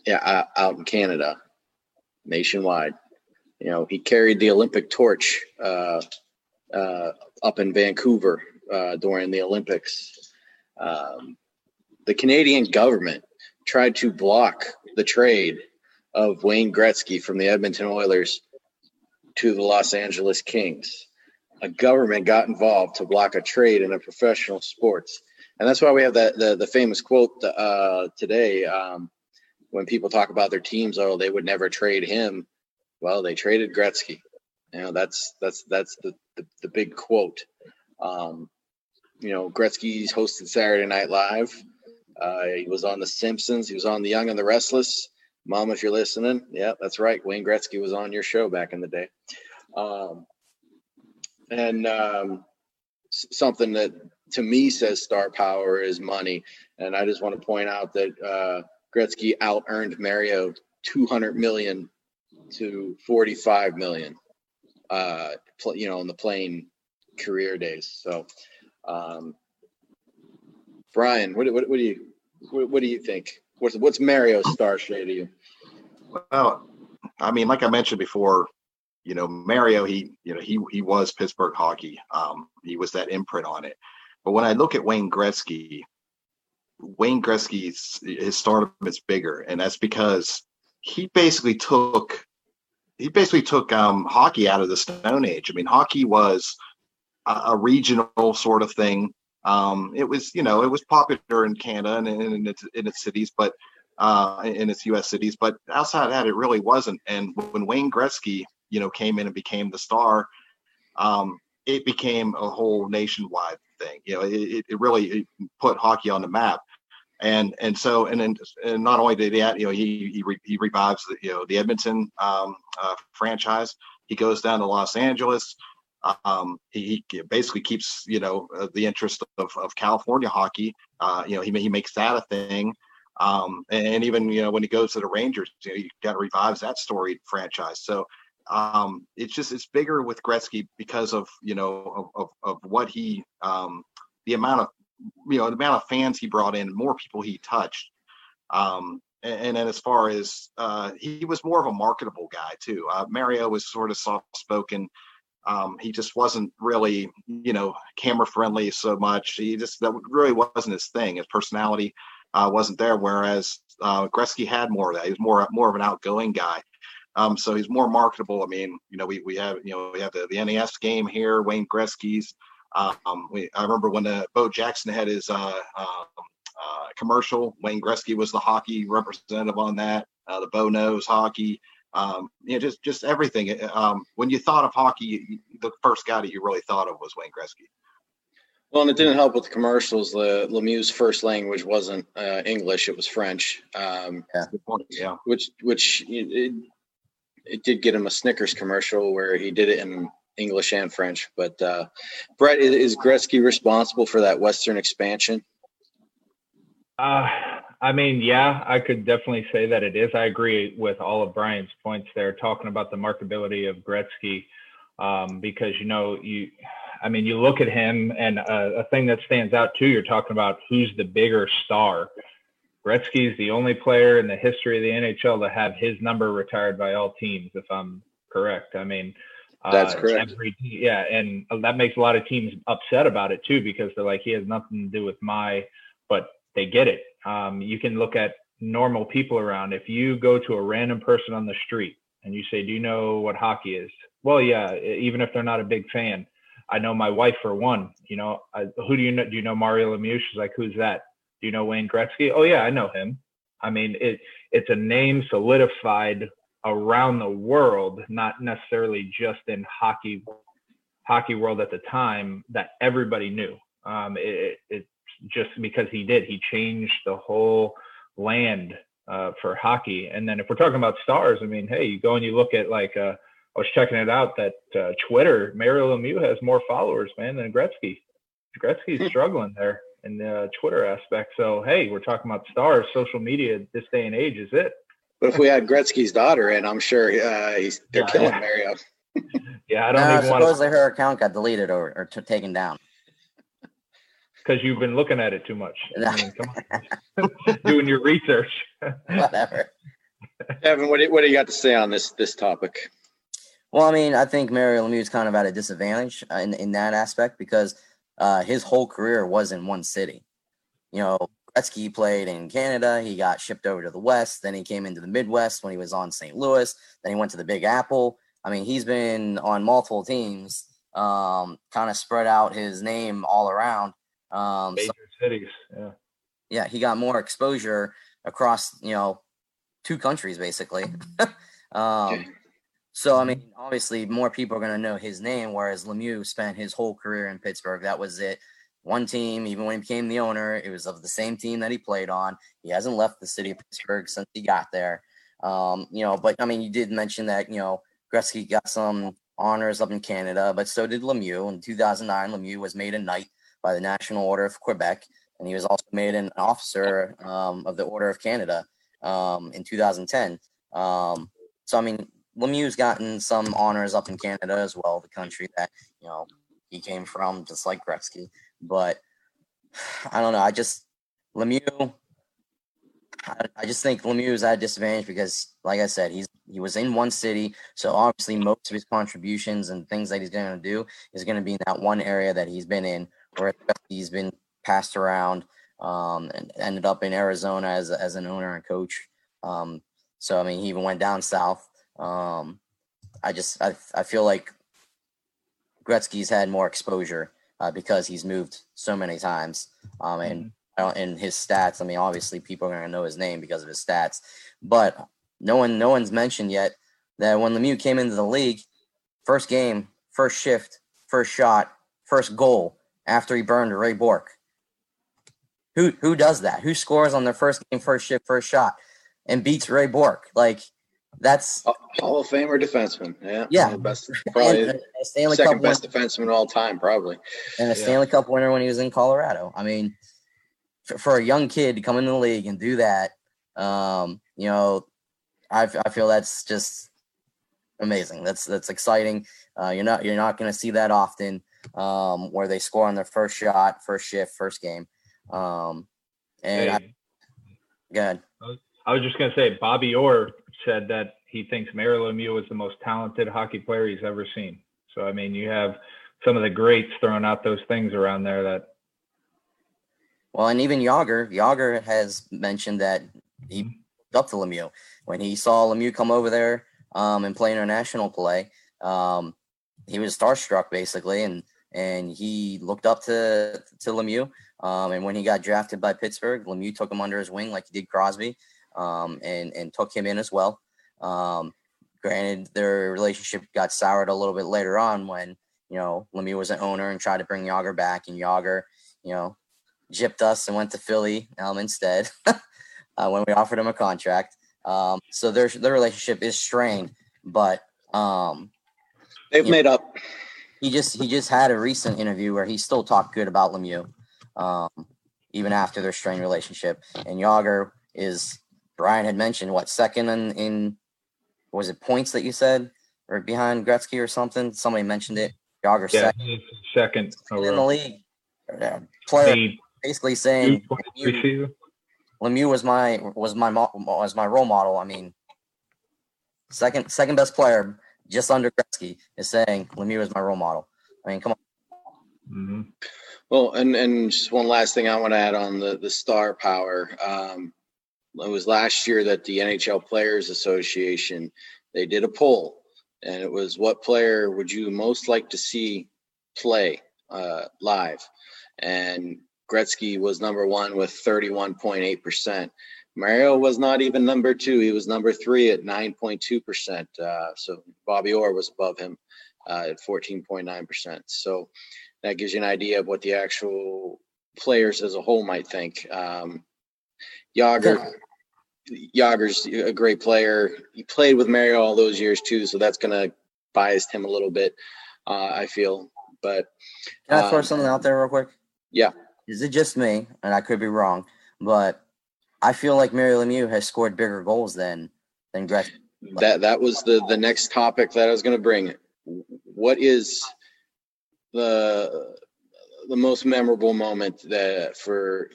Speaker 1: yeah, out in Canada, nationwide. You know, he carried the Olympic torch uh, uh, up in Vancouver uh, during the Olympics. Um, the Canadian government tried to block the trade of Wayne Gretzky from the Edmonton Oilers to the Los Angeles Kings. A government got involved to block a trade in a professional sports, and that's why we have that the, the famous quote uh, today. Um, when people talk about their teams, oh, they would never trade him. Well, they traded Gretzky. You know, that's that's that's the the, the big quote. Um, you know, Gretzky's hosted Saturday Night Live. Uh, he was on The Simpsons. He was on The Young and the Restless. Mom, if you're listening, yeah, that's right. Wayne Gretzky was on your show back in the day. Um, and um, something that to me says star power is money. And I just want to point out that uh, Gretzky out earned Mario 200 million to 45 million uh, you know, in the playing career days. So, um, Brian, what, what, what do you what, what, do you think? What's what's Mario's star shade to you?
Speaker 3: Well, I mean, like I mentioned before, you know, Mario, he you know he he was Pittsburgh hockey. Um, he was that imprint on it. But when I look at Wayne Gretzky, Wayne Gretzky's his stardom is bigger, and that's because he basically took he basically took um, hockey out of the Stone Age. I mean, hockey was a, a regional sort of thing. Um, it was, you know, it was popular in Canada and in, its, in its cities, but uh, in its U.S. cities. But outside of that, it really wasn't. And when Wayne Gretzky, you know, came in and became the star, um, it became a whole nationwide thing. You know, it, it really put hockey on the map and and so and then and not only did that, you know, he he, re, he revives the you know the Edmonton um, uh, franchise. He goes down to Los Angeles. Um, he, he, basically keeps you know uh, the interest of, of California hockey. Uh, you know, he he makes that a thing. Um, and even you know when he goes to the Rangers, you know, he kind of revives that storied franchise. So um, it's just it's bigger with Gretzky because of you know of, of, of what he um, the amount of you know the amount of fans he brought in, more people he touched. Um, and, and then as far as uh, he was more of a marketable guy too. Uh, Mario was sort of soft spoken. Um, he just wasn't really, you know, camera friendly so much. He just that really wasn't his thing. His personality uh, wasn't there. Whereas uh, Gretzky had more of that. He was more more of an outgoing guy. Um, so he's more marketable. I mean, you know, we, we have you know we have the, the NES game here, Wayne Gretzky's. Um, we, I remember when the Bo Jackson had his uh, um, uh, commercial. Wayne Gretzky was the hockey representative on that. Uh, the Bo knows hockey. Um, you know, just just everything. Um, when you thought of hockey, the first guy that you really thought of was Wayne Gretzky.
Speaker 1: Well, and it didn't help with the commercials. The Lemieux's first language wasn't uh, English; it was French. Um,
Speaker 3: yeah. yeah.
Speaker 1: Which which it, it did get him a Snickers commercial where he did it in English and French. But uh, Brett, is Gretzky responsible for that Western expansion?
Speaker 2: Uh, I mean, yeah, I could definitely say that it is. I agree with all of Brian's points there, talking about the marketability of Gretzky, um, because you know you. I mean, you look at him, and a, a thing that stands out too. You're talking about who's the bigger star. Gretzky is the only player in the history of the NHL to have his number retired by all teams, if I'm correct. I mean,
Speaker 1: that's uh, correct.
Speaker 2: Every, yeah, and that makes a lot of teams upset about it too because they're like, he has nothing to do with my, but they get it. Um, you can look at normal people around. If you go to a random person on the street and you say, "Do you know what hockey is?" Well, yeah, even if they're not a big fan, I know my wife for one. You know, I, who do you know? Do you know Mario Lemieux? She's like, "Who's that?" Do you know Wayne Gretzky? Oh yeah, I know him. I mean, it it's a name solidified around the world, not necessarily just in hockey hockey world at the time that everybody knew. Um, it, it, just because he did, he changed the whole land uh, for hockey. And then if we're talking about stars, I mean, hey, you go and you look at like uh, I was checking it out that uh, Twitter, Mario Lemieux has more followers, man, than Gretzky. Gretzky's hmm. struggling there in the Twitter aspect. So hey, we're talking about stars. Social media this day and age is it.
Speaker 1: But if we had Gretzky's daughter in, I'm sure uh, he's they're yeah, killing yeah. Mario.
Speaker 2: yeah, I don't
Speaker 4: no,
Speaker 2: even
Speaker 4: supposedly her account got deleted or, or t- taken down.
Speaker 2: Because you've been looking at it too much. I mean, come on. Doing your research.
Speaker 4: Whatever.
Speaker 1: Evan, what do, what do you got to say on this this topic?
Speaker 4: Well, I mean, I think Mario Lemieux is kind of at a disadvantage uh, in in that aspect because uh, his whole career was in one city. You know, Gretzky played in Canada. He got shipped over to the West. Then he came into the Midwest when he was on St. Louis. Then he went to the Big Apple. I mean, he's been on multiple teams, um, kind of spread out his name all around. Um,
Speaker 2: Major so, cities, yeah.
Speaker 4: Yeah, he got more exposure across, you know, two countries basically. um, so I mean, obviously, more people are going to know his name, whereas Lemieux spent his whole career in Pittsburgh. That was it one team. Even when he became the owner, it was of the same team that he played on. He hasn't left the city of Pittsburgh since he got there. Um, you know, but I mean, you did mention that you know Gretzky got some honors up in Canada, but so did Lemieux. In 2009, Lemieux was made a knight by the National Order of Quebec, and he was also made an officer um, of the Order of Canada um, in 2010. Um, so I mean, Lemieux's gotten some honors up in Canada as well, the country that you know he came from, just like Gretzky. But I don't know. I just Lemieux. I, just think Lemieux is at a disadvantage because, like I said, he's he was in one city, so obviously most of his contributions and things that he's going to do is going to be in that one area that he's been in, where he's been passed around um, and ended up in Arizona as as an owner and coach. Um, so I mean, he even went down south. Um, I just I I feel like Gretzky's had more exposure uh, because he's moved so many times. Um, and mm-hmm. in his stats, I mean, obviously people are going to know his name because of his stats, but no one, no one's mentioned yet that when Lemieux came into the league, first game, first shift, first shot, first goal after he burned Ray Bourque. Who who does that? Who scores on their first game, first shift, first shot, and beats Ray Bourque? Like that's
Speaker 1: Hall of Famer defenseman. Yeah,
Speaker 4: yeah,
Speaker 1: best, probably and, Stanley second Cup best winner. defenseman of all time, probably.
Speaker 4: And a
Speaker 1: yeah.
Speaker 4: Stanley Cup winner when he was in Colorado. I mean, for, for, a young kid to come into the league and do that, um, you know, I, I feel that's just amazing. That's that's exciting. Uh, you're not you're not going to see that often um, where they score on their first shot, first shift, first game. Um, and hey, I, good.
Speaker 2: I was just going to say Bobby Orr said that he thinks Mario Lemieux is the most talented hockey player he's ever seen. So I mean, you have some of the greats throwing out those things around there that.
Speaker 4: Well, and even Jagr, Jagr has mentioned that he looked up to Lemieux when he saw Lemieux come over there um, and play international play. Um, he was starstruck basically, and and he looked up to to Lemieux. Um, and when he got drafted by Pittsburgh, Lemieux took him under his wing like he did Crosby um, and and took him in as well. Um, granted, their relationship got soured a little bit later on when you know Lemieux was an owner and tried to bring Jagr back, and Jagr, you know, gypped us and went to Philly um, instead uh, when we offered him a contract. Um, so their their relationship is strained, but um,
Speaker 1: they've made know, up.
Speaker 4: He just he just had a recent interview where he still talked good about Lemieux, um, even after their strained relationship. And Jagr is Brian had mentioned what second in in was it points that you said or behind Gretzky or something? Somebody mentioned it. Jagr
Speaker 2: yeah, second, second
Speaker 4: in the league. player basically saying
Speaker 2: you,
Speaker 4: Lemieux was my was my was my role model. I mean, second second best player, just under Gretzky, is saying Lemieux is my role model. I mean, come on.
Speaker 1: Mm-hmm. Well, and and just one last thing I want to add on the the star power. Um, it was last year that the NHL Players Association they did a poll, and it was what player would you most like to see play uh, live, and Gretzky was number one with 31.8 percent. Mario was not even number two; he was number three at 9.2 percent. Uh, so Bobby Orr was above him uh, at 14.9 percent. So that gives you an idea of what the actual players as a whole might think. Um, Jagr, Jagr's a great player. He played with Mario all those years too, so that's going to bias him a little bit. Uh, I feel, but
Speaker 4: can I throw um, something out there real quick?
Speaker 1: Yeah.
Speaker 4: Is it just me, and I could be wrong, but I feel like Mario Lemieux has scored bigger goals than than Gretzky.
Speaker 1: That that was the the next topic that I was going to bring. What is the the most memorable moment that for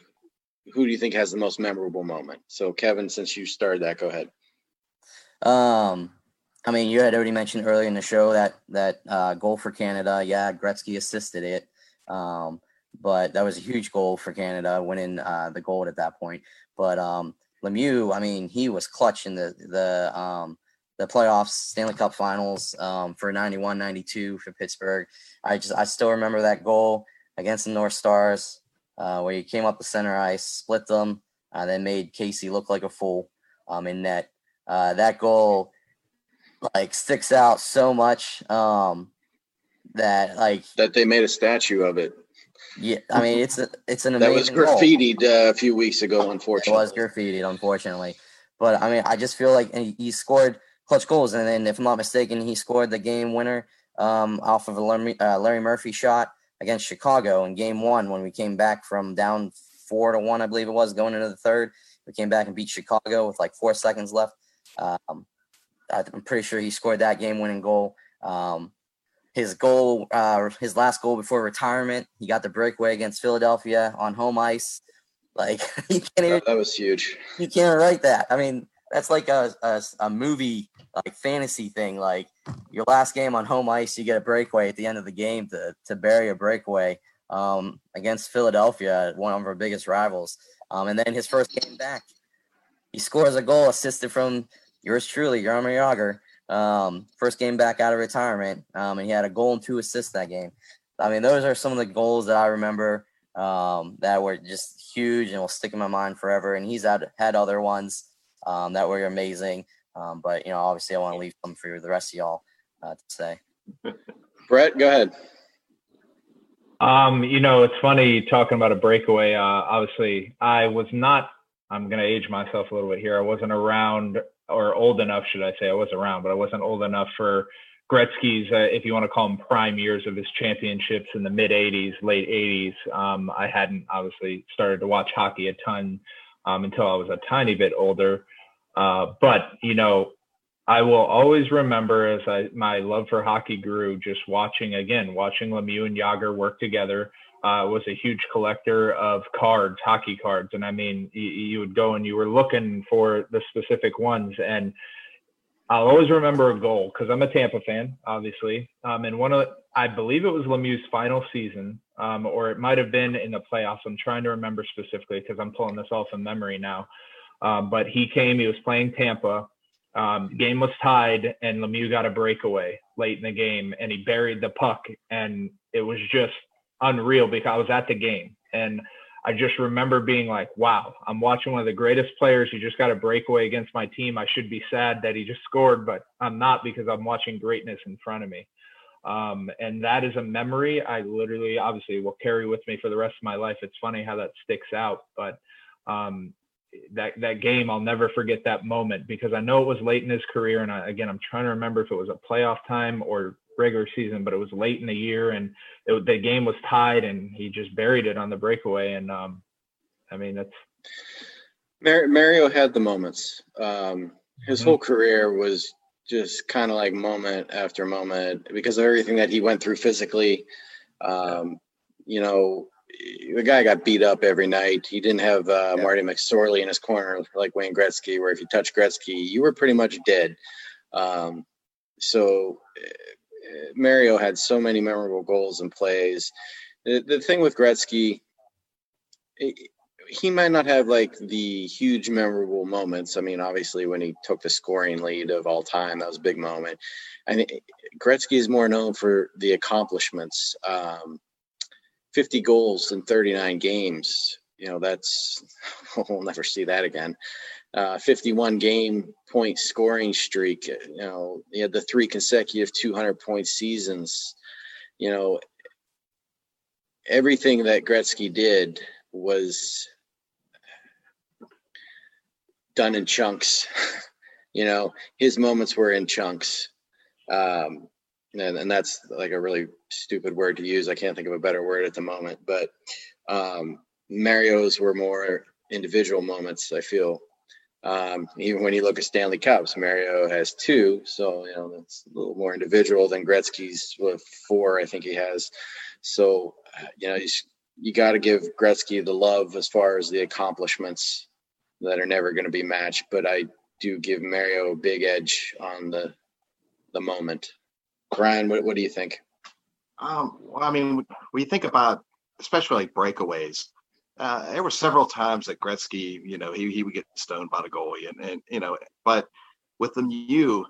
Speaker 1: who do you think has the most memorable moment? So Kevin, since you started that, go ahead.
Speaker 4: Um, I mean, you had already mentioned earlier in the show that that uh, goal for Canada. Yeah, Gretzky assisted it, um, but that was a huge goal for Canada, winning uh, the gold at that point. But um, Lemieux, I mean, he was clutch in the the um, the playoffs, Stanley Cup Finals um, for 91, 92 for Pittsburgh. I just I still remember that goal against the North Stars uh, where he came up the center ice, split them, uh, then made Casey look like a fool um, in net. Uh, that goal like sticks out so much um, that like
Speaker 1: that they made a statue of it.
Speaker 4: Yeah, I mean it's a, it's an amazing.
Speaker 1: that was graffitied uh, a few weeks ago. Unfortunately,
Speaker 4: it was graffitied. Unfortunately, but I mean I just feel like he scored clutch goals. And then, if I'm not mistaken, he scored the game winner um, off of a Larry, uh, Larry, Murphy shot against Chicago in game one when we came back from down four to one, I believe it was, going into the third. We came back and beat Chicago with like four seconds left. Um, I'm pretty sure he scored that game winning goal. Um, his goal, uh, his last goal before retirement, he got the breakaway against Philadelphia on home ice. Like
Speaker 1: you can't even, that was huge.
Speaker 4: You can't write that. I mean, that's like a, a, a movie like fantasy thing. Like your last game on home ice, you get a breakaway at the end of the game to to bury a breakaway um, against Philadelphia, one of our biggest rivals. Um, and then his first game back, he scores a goal assisted from yours truly, Jaromir Jagr. Um, first game back out of retirement, um, and he had a goal and two assists that game. I mean, those are some of the goals that I remember um, that were just huge and will stick in my mind forever. And he's had had other ones um, that were amazing. Um, but you know, obviously, I want to leave some for the rest of y'all uh, to say.
Speaker 1: Brett, go ahead.
Speaker 2: Um, you know, it's funny talking about a breakaway. Uh, obviously, I was not. I'm going to age myself a little bit here. I wasn't around or old enough, should I say? I was around, but I wasn't old enough for Gretzky's, uh, if you want to call them prime years of his championships in the mid 80s, late 80s. Um, I hadn't obviously started to watch hockey a ton um, until I was a tiny bit older. Uh, but you know, I will always remember as I my love for hockey grew, just watching again, watching Lemieux and Jagr work together. Uh, was a huge collector of cards, hockey cards, and I mean, you, you would go and you were looking for the specific ones, and I'll always remember a goal because I'm a Tampa fan, obviously. Um, and one of, I believe it was Lemieux's final season, um, or it might have been in the playoffs. I'm trying to remember specifically because I'm pulling this all from memory now. Um, but he came, he was playing Tampa. Um, game was tied, and Lemieux got a breakaway late in the game, and he buried the puck, and it was just unreal because I was at the game, and I just remember being like, "Wow, I'm watching one of the greatest players. He just got a breakaway against my team. I should be sad that he just scored, but I'm not because I'm watching greatness in front of me." Um, and that is a memory I literally, obviously, will carry with me for the rest of my life. It's funny how that sticks out, but um, that that game I'll never forget that moment because I know it was late in his career. And I, again I'm trying to remember if it was a playoff time or regular season but it was late in the year and it, the game was tied and he just buried it on the breakaway. And um I mean that's
Speaker 1: Mario had the moments. Um his mm-hmm. whole career was just kind of like moment after moment because of everything that he went through physically. Um you know the guy got beat up every night. He didn't have uh, yeah. Marty McSorley in his corner like Wayne Gretzky, where if you touch Gretzky, you were pretty much dead. Um, so uh, Mario had so many memorable goals and plays. The, the thing with Gretzky, he might not have like the huge memorable moments. I mean, obviously when he took the scoring lead of all time, that was a big moment. I think Gretzky is more known for the accomplishments. Um, 50 goals in 39 games. You know, that's we'll never see that again. Uh, 51 game point scoring streak. You know, he had the three consecutive 200 point seasons. You know, everything that Gretzky did was done in chunks. you know, his moments were in chunks. Um, and, and that's like a really stupid word to use. I can't think of a better word at the moment, but um, Mario's were more individual moments, I feel. Um, even when you look at Stanley Cups, Mario has two, so you know that's a little more individual than Gretzky's with four. I think he has. So you know, you, you got to give Gretzky the love as far as the accomplishments that are never going to be matched. But I do give Mario a big edge on the the moment. Brian, what, what do you think?
Speaker 3: Um, well, I mean, when you think about especially like breakaways, uh, there were several times that Gretzky, you know, he, he would get stoned by the goalie, and, and you know, but with Lemieux,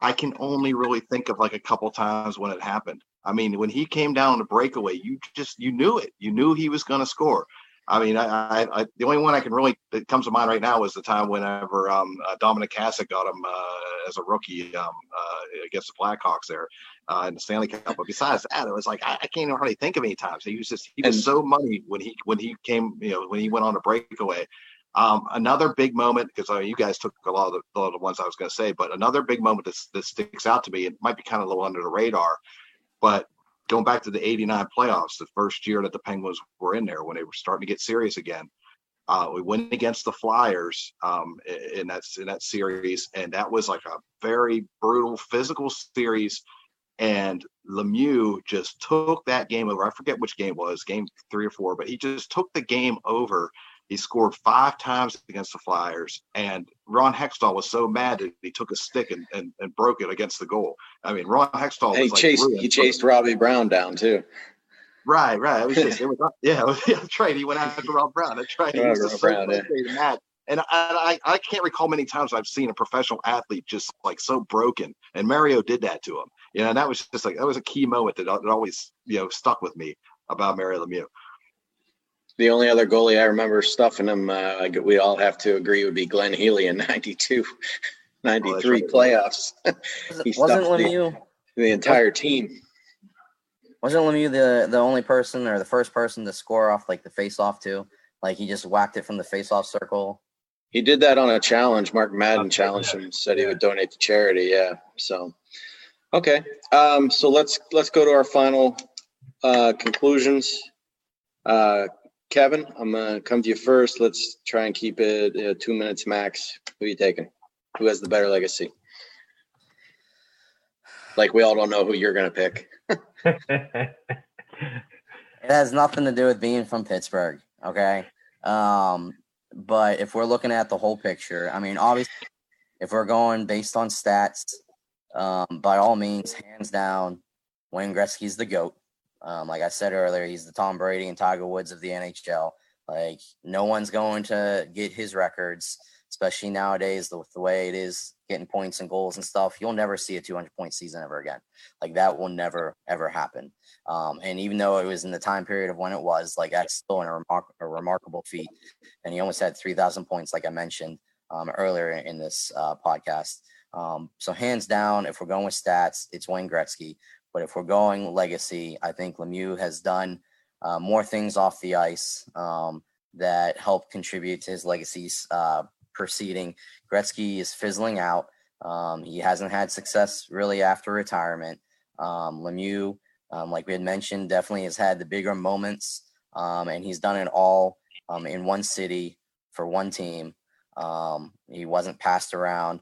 Speaker 3: I can only really think of like a couple times when it happened. I mean, when he came down to breakaway, you just you knew it. You knew he was going to score. I mean, I, I, I, the only one I can really that comes to mind right now is the time whenever um, uh, Dominik Hasek got him uh, as a rookie um, uh, against the Blackhawks there uh, in the Stanley Cup. But besides that, it was like I, I can't even hardly think of any times. He was just he was and, so money when he when he came you know when he went on a breakaway. Um, another big moment because I mean, you guys took a lot of the, lot of the ones I was going to say, but another big moment that, that sticks out to me. It might be kind of a little under the radar, but going back to the 89 playoffs, the first year that the Penguins were in there when they were starting to get serious again. Uh, we went against the Flyers um, in that in that series, and that was like a very brutal physical series. And Lemieux just took that game over. I forget which game was, game three or four, but he just took the game over he scored five times against the Flyers, and Ron Hextall was so mad that he took a stick and, and, and broke it against the goal. I mean, Ron Hextall.
Speaker 1: he
Speaker 3: like
Speaker 1: chased he chased Robbie Brown down too.
Speaker 3: Right, right. It was just it was yeah, was, yeah. Right. He went after Rob Brown. That's right. He was just Brown, so yeah. mad. And I, I, I can't recall many times I've seen a professional athlete just like so broken. And Mario did that to him. You know, and that was just like that was a key moment that, that always you know stuck with me about Mario Lemieux.
Speaker 1: The only other goalie I remember stuffing him, uh, we all have to agree, would be Glenn Healy in 92, 93 oh, playoffs.
Speaker 4: he wasn't Lemieux
Speaker 1: the, the entire team.
Speaker 4: Wasn't Lemieux the, the only person or the first person to score off like the face off too? Like he just whacked it from the face off circle.
Speaker 1: He did that on a challenge. Mark Madden challenged him, said he would donate to charity. Yeah. So, okay. Um, so let's let's go to our final uh, conclusions. Uh, Kevin, I'm gonna come to you first. Let's try and keep it uh, two minutes max. Who are you taking? Who has the better legacy? Like we all don't know who you're gonna pick.
Speaker 4: it has nothing to do with being from Pittsburgh, okay? Um, but if we're looking at the whole picture, I mean, obviously, if we're going based on stats, um, by all means, hands down, Wayne Gretzky's the goat. Um, like I said earlier, he's the Tom Brady and Tiger Woods of the NHL. Like no one's going to get his records, especially nowadays with the way it is getting points and goals and stuff. You'll never see a 200 point season ever again. Like that will never ever happen. Um, and even though it was in the time period of when it was, like that's still a, remar- a remarkable feat. And he almost had 3,000 points, like I mentioned um, earlier in this uh, podcast. Um, so hands down, if we're going with stats, it's Wayne Gretzky. But if we're going legacy, I think Lemieux has done uh, more things off the ice um, that help contribute to his legacy's uh, proceeding. Gretzky is fizzling out. Um, he hasn't had success really after retirement. Um, Lemieux, um, like we had mentioned, definitely has had the bigger moments, um, and he's done it all um, in one city for one team. He wasn't passed around.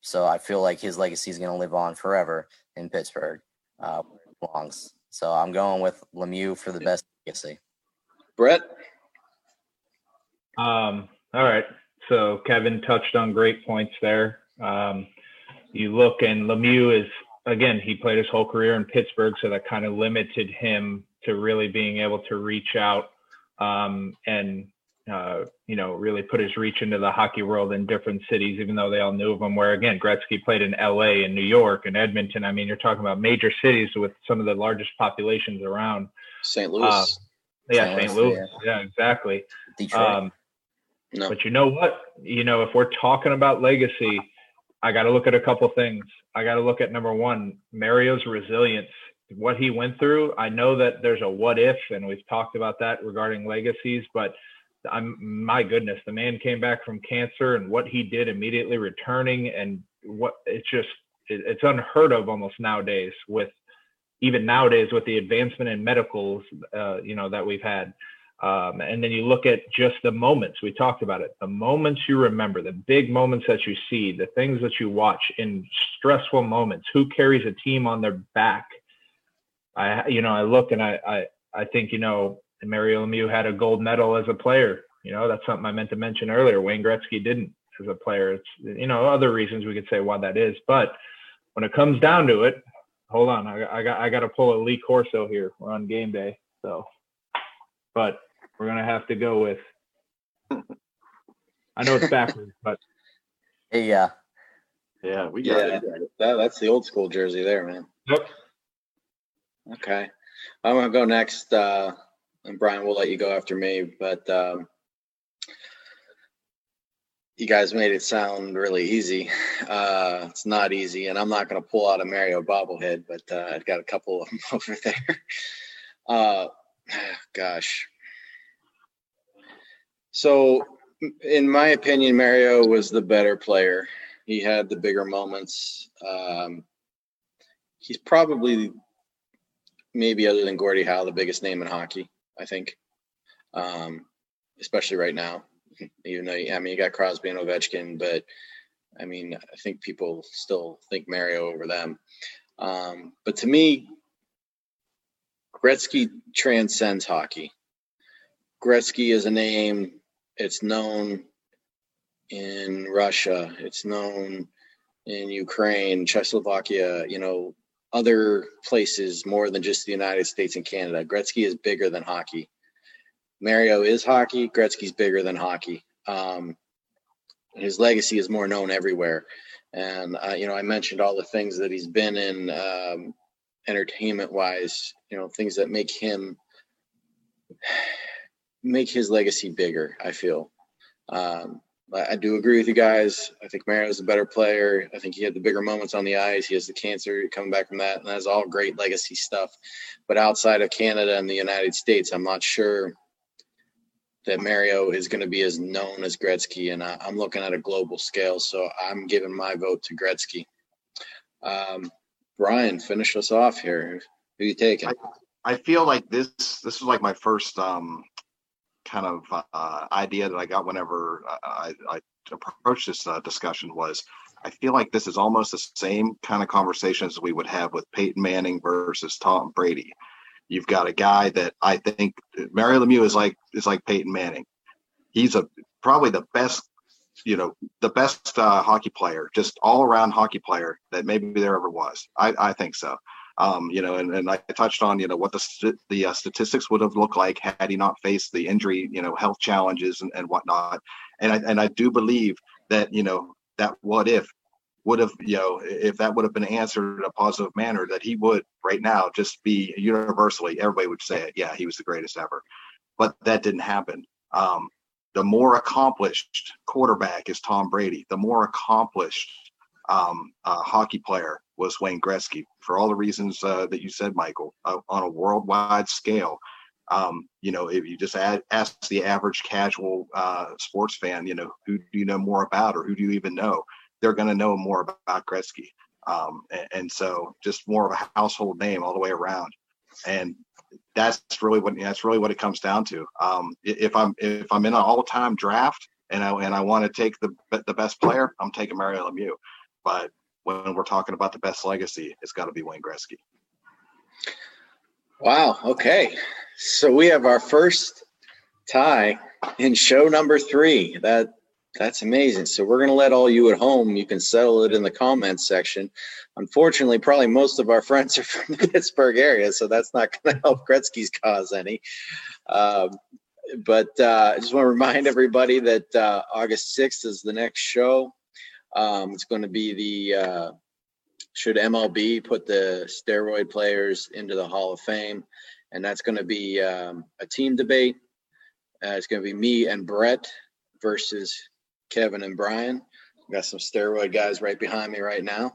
Speaker 4: So I feel like his legacy is going to live on forever in Pittsburgh, uh, belongs. So I'm going with Lemieux for the best legacy.
Speaker 1: Brett?
Speaker 2: Um, all right. So Kevin touched on great points there. Um, you look and Lemieux is again, he played his whole career in Pittsburgh, so that kind of limited him to really being able to reach out um, and uh, you know really put his reach into the hockey world in different cities, even though they all knew of him. Where again, Gretzky played in L.A. and New York and Edmonton. I mean, you're talking about major cities with some of the largest populations around.
Speaker 1: St. Louis. Uh,
Speaker 2: yeah, St. Louis. Yeah. yeah, exactly.
Speaker 4: Detroit. Um,
Speaker 2: no. But you know what? You know, if we're talking about legacy, I got to look at a couple things. I got to look at number one, Mario's resilience, what he went through. I know that there's a what if, and we've talked about that regarding legacies, but I'm my goodness, the man came back from cancer and what he did immediately returning, and what it's just it, it's unheard of almost nowadays with even nowadays with the advancement in medicals, uh, you know, that we've had. Um, and then you look at just the moments we talked about it, the moments you remember, the big moments that you see, the things that you watch in stressful moments. Who carries a team on their back? I, you know, I look and I, I, I think, you know, Mario Lemieux had a gold medal as a player. You know, that's something I meant to mention earlier. Wayne Gretzky didn't as a player. It's, you know, other reasons we could say why that is, but when it comes down to it, hold on, I, I got, I got to pull a Lee Corso here. We're on game day, so but we're gonna have to go with. I know it's backwards, but
Speaker 4: yeah,
Speaker 3: yeah, we got
Speaker 1: yeah, it. That, that's the old school jersey there, man.
Speaker 2: Yep.
Speaker 1: Okay, I'm gonna go next, uh, and Brian will let you go after me, but um, you guys made it sound really easy. Uh, it's not easy, and I'm not going to pull out a Mario bobblehead, but uh, I've got a couple of them over there. Uh, gosh. So, in my opinion, Mario was the better player. He had the bigger moments. Um, he's probably, maybe other than Gordie Howe, the biggest name in hockey, I think, um, especially right now. Even though, I mean, you got Crosby and Ovechkin, but I mean, I think people still think Mario over them. Um, but to me, Gretzky transcends hockey. Gretzky is a name. It's known in Russia. It's known in Ukraine, Czechoslovakia, you know, other places more than just the United States and Canada. Gretzky is bigger than hockey. Mario is hockey. Gretzky's bigger than hockey. Um, his legacy is more known everywhere. And, uh, you know, I mentioned all the things that he's been in um, entertainment wise, you know, things that make him make his legacy bigger, I feel. Um, I do agree with you guys. I think Mario's a better player. I think he had the bigger moments on the ice. He has the cancer coming back from that, and that's all great legacy stuff. But outside of Canada and the United States, I'm not sure that Mario is going to be as known as Gretzky, and I, am looking at a global scale. So I'm giving my vote to Gretzky. Um, Brian, finish us off here. Who you taking? I,
Speaker 3: I feel like this this was like my first um, kind of uh, idea that I got whenever I, I approached this uh, discussion was I feel like this is almost the same kind of conversations we would have with Peyton Manning versus Tom Brady. You've got a guy that I think Mario Lemieux is like is like Peyton Manning. He's a probably the best you know the best uh, hockey player, just all around hockey player that maybe there ever was. I, I think so. Um, you know, and, and I touched on you know what the st- the uh, statistics would have looked like had he not faced the injury, you know, health challenges and, and whatnot. And I and I do believe that you know that what if would have you know if that would have been answered in a positive manner that he would right now just be universally everybody would say it yeah he was the greatest ever but that didn't happen um, the more accomplished quarterback is Tom Brady. The more accomplished um, uh, hockey player was Wayne Gretzky for all the reasons uh, that you said, Michael, uh, on a worldwide scale. Um, you know, if you just add, ask the average casual uh, sports fan, you know, who do you know more about or who do you even know? They're going to know more about Gretzky. Um, and, and so just more of a household name all the way around. And that's really what that's really what it comes down to. Um, if I'm if I'm in an all time draft and I and I want to take the the best player, I'm taking Mario Lemieux. But when we're talking about the best legacy, it's got to be Wayne Gretzky.
Speaker 1: Wow. Okay. So we have our first tie in show number three. That that's amazing. So we're gonna let all you at home. You can settle it in the comments section. Unfortunately, probably most of our friends are from the Pittsburgh area, so that's not gonna help Gretzky's cause any. Um, but uh, I just want to remind everybody that uh, August 6th is the next show. Um, it's going to be the uh, should MLB put the steroid players into the Hall of Fame, and that's going to be um, a team debate. Uh, it's going to be me and Brett versus Kevin and Brian. We've got some steroid guys right behind me right now.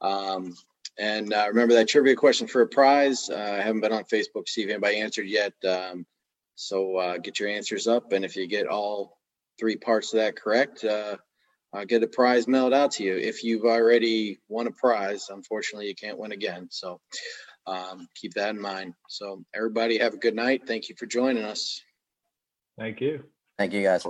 Speaker 1: Um, and uh, remember that trivia question for a prize. Uh, I haven't been on Facebook see if anybody answered yet. Um, so uh, get your answers up, and if you get all three parts of that correct, uh, get a prize mailed out to you. If you've already won a prize, unfortunately, you can't win again. So um, keep that in mind. So everybody have a good night. Thank you for joining us.
Speaker 2: Thank you.
Speaker 4: Thank you guys.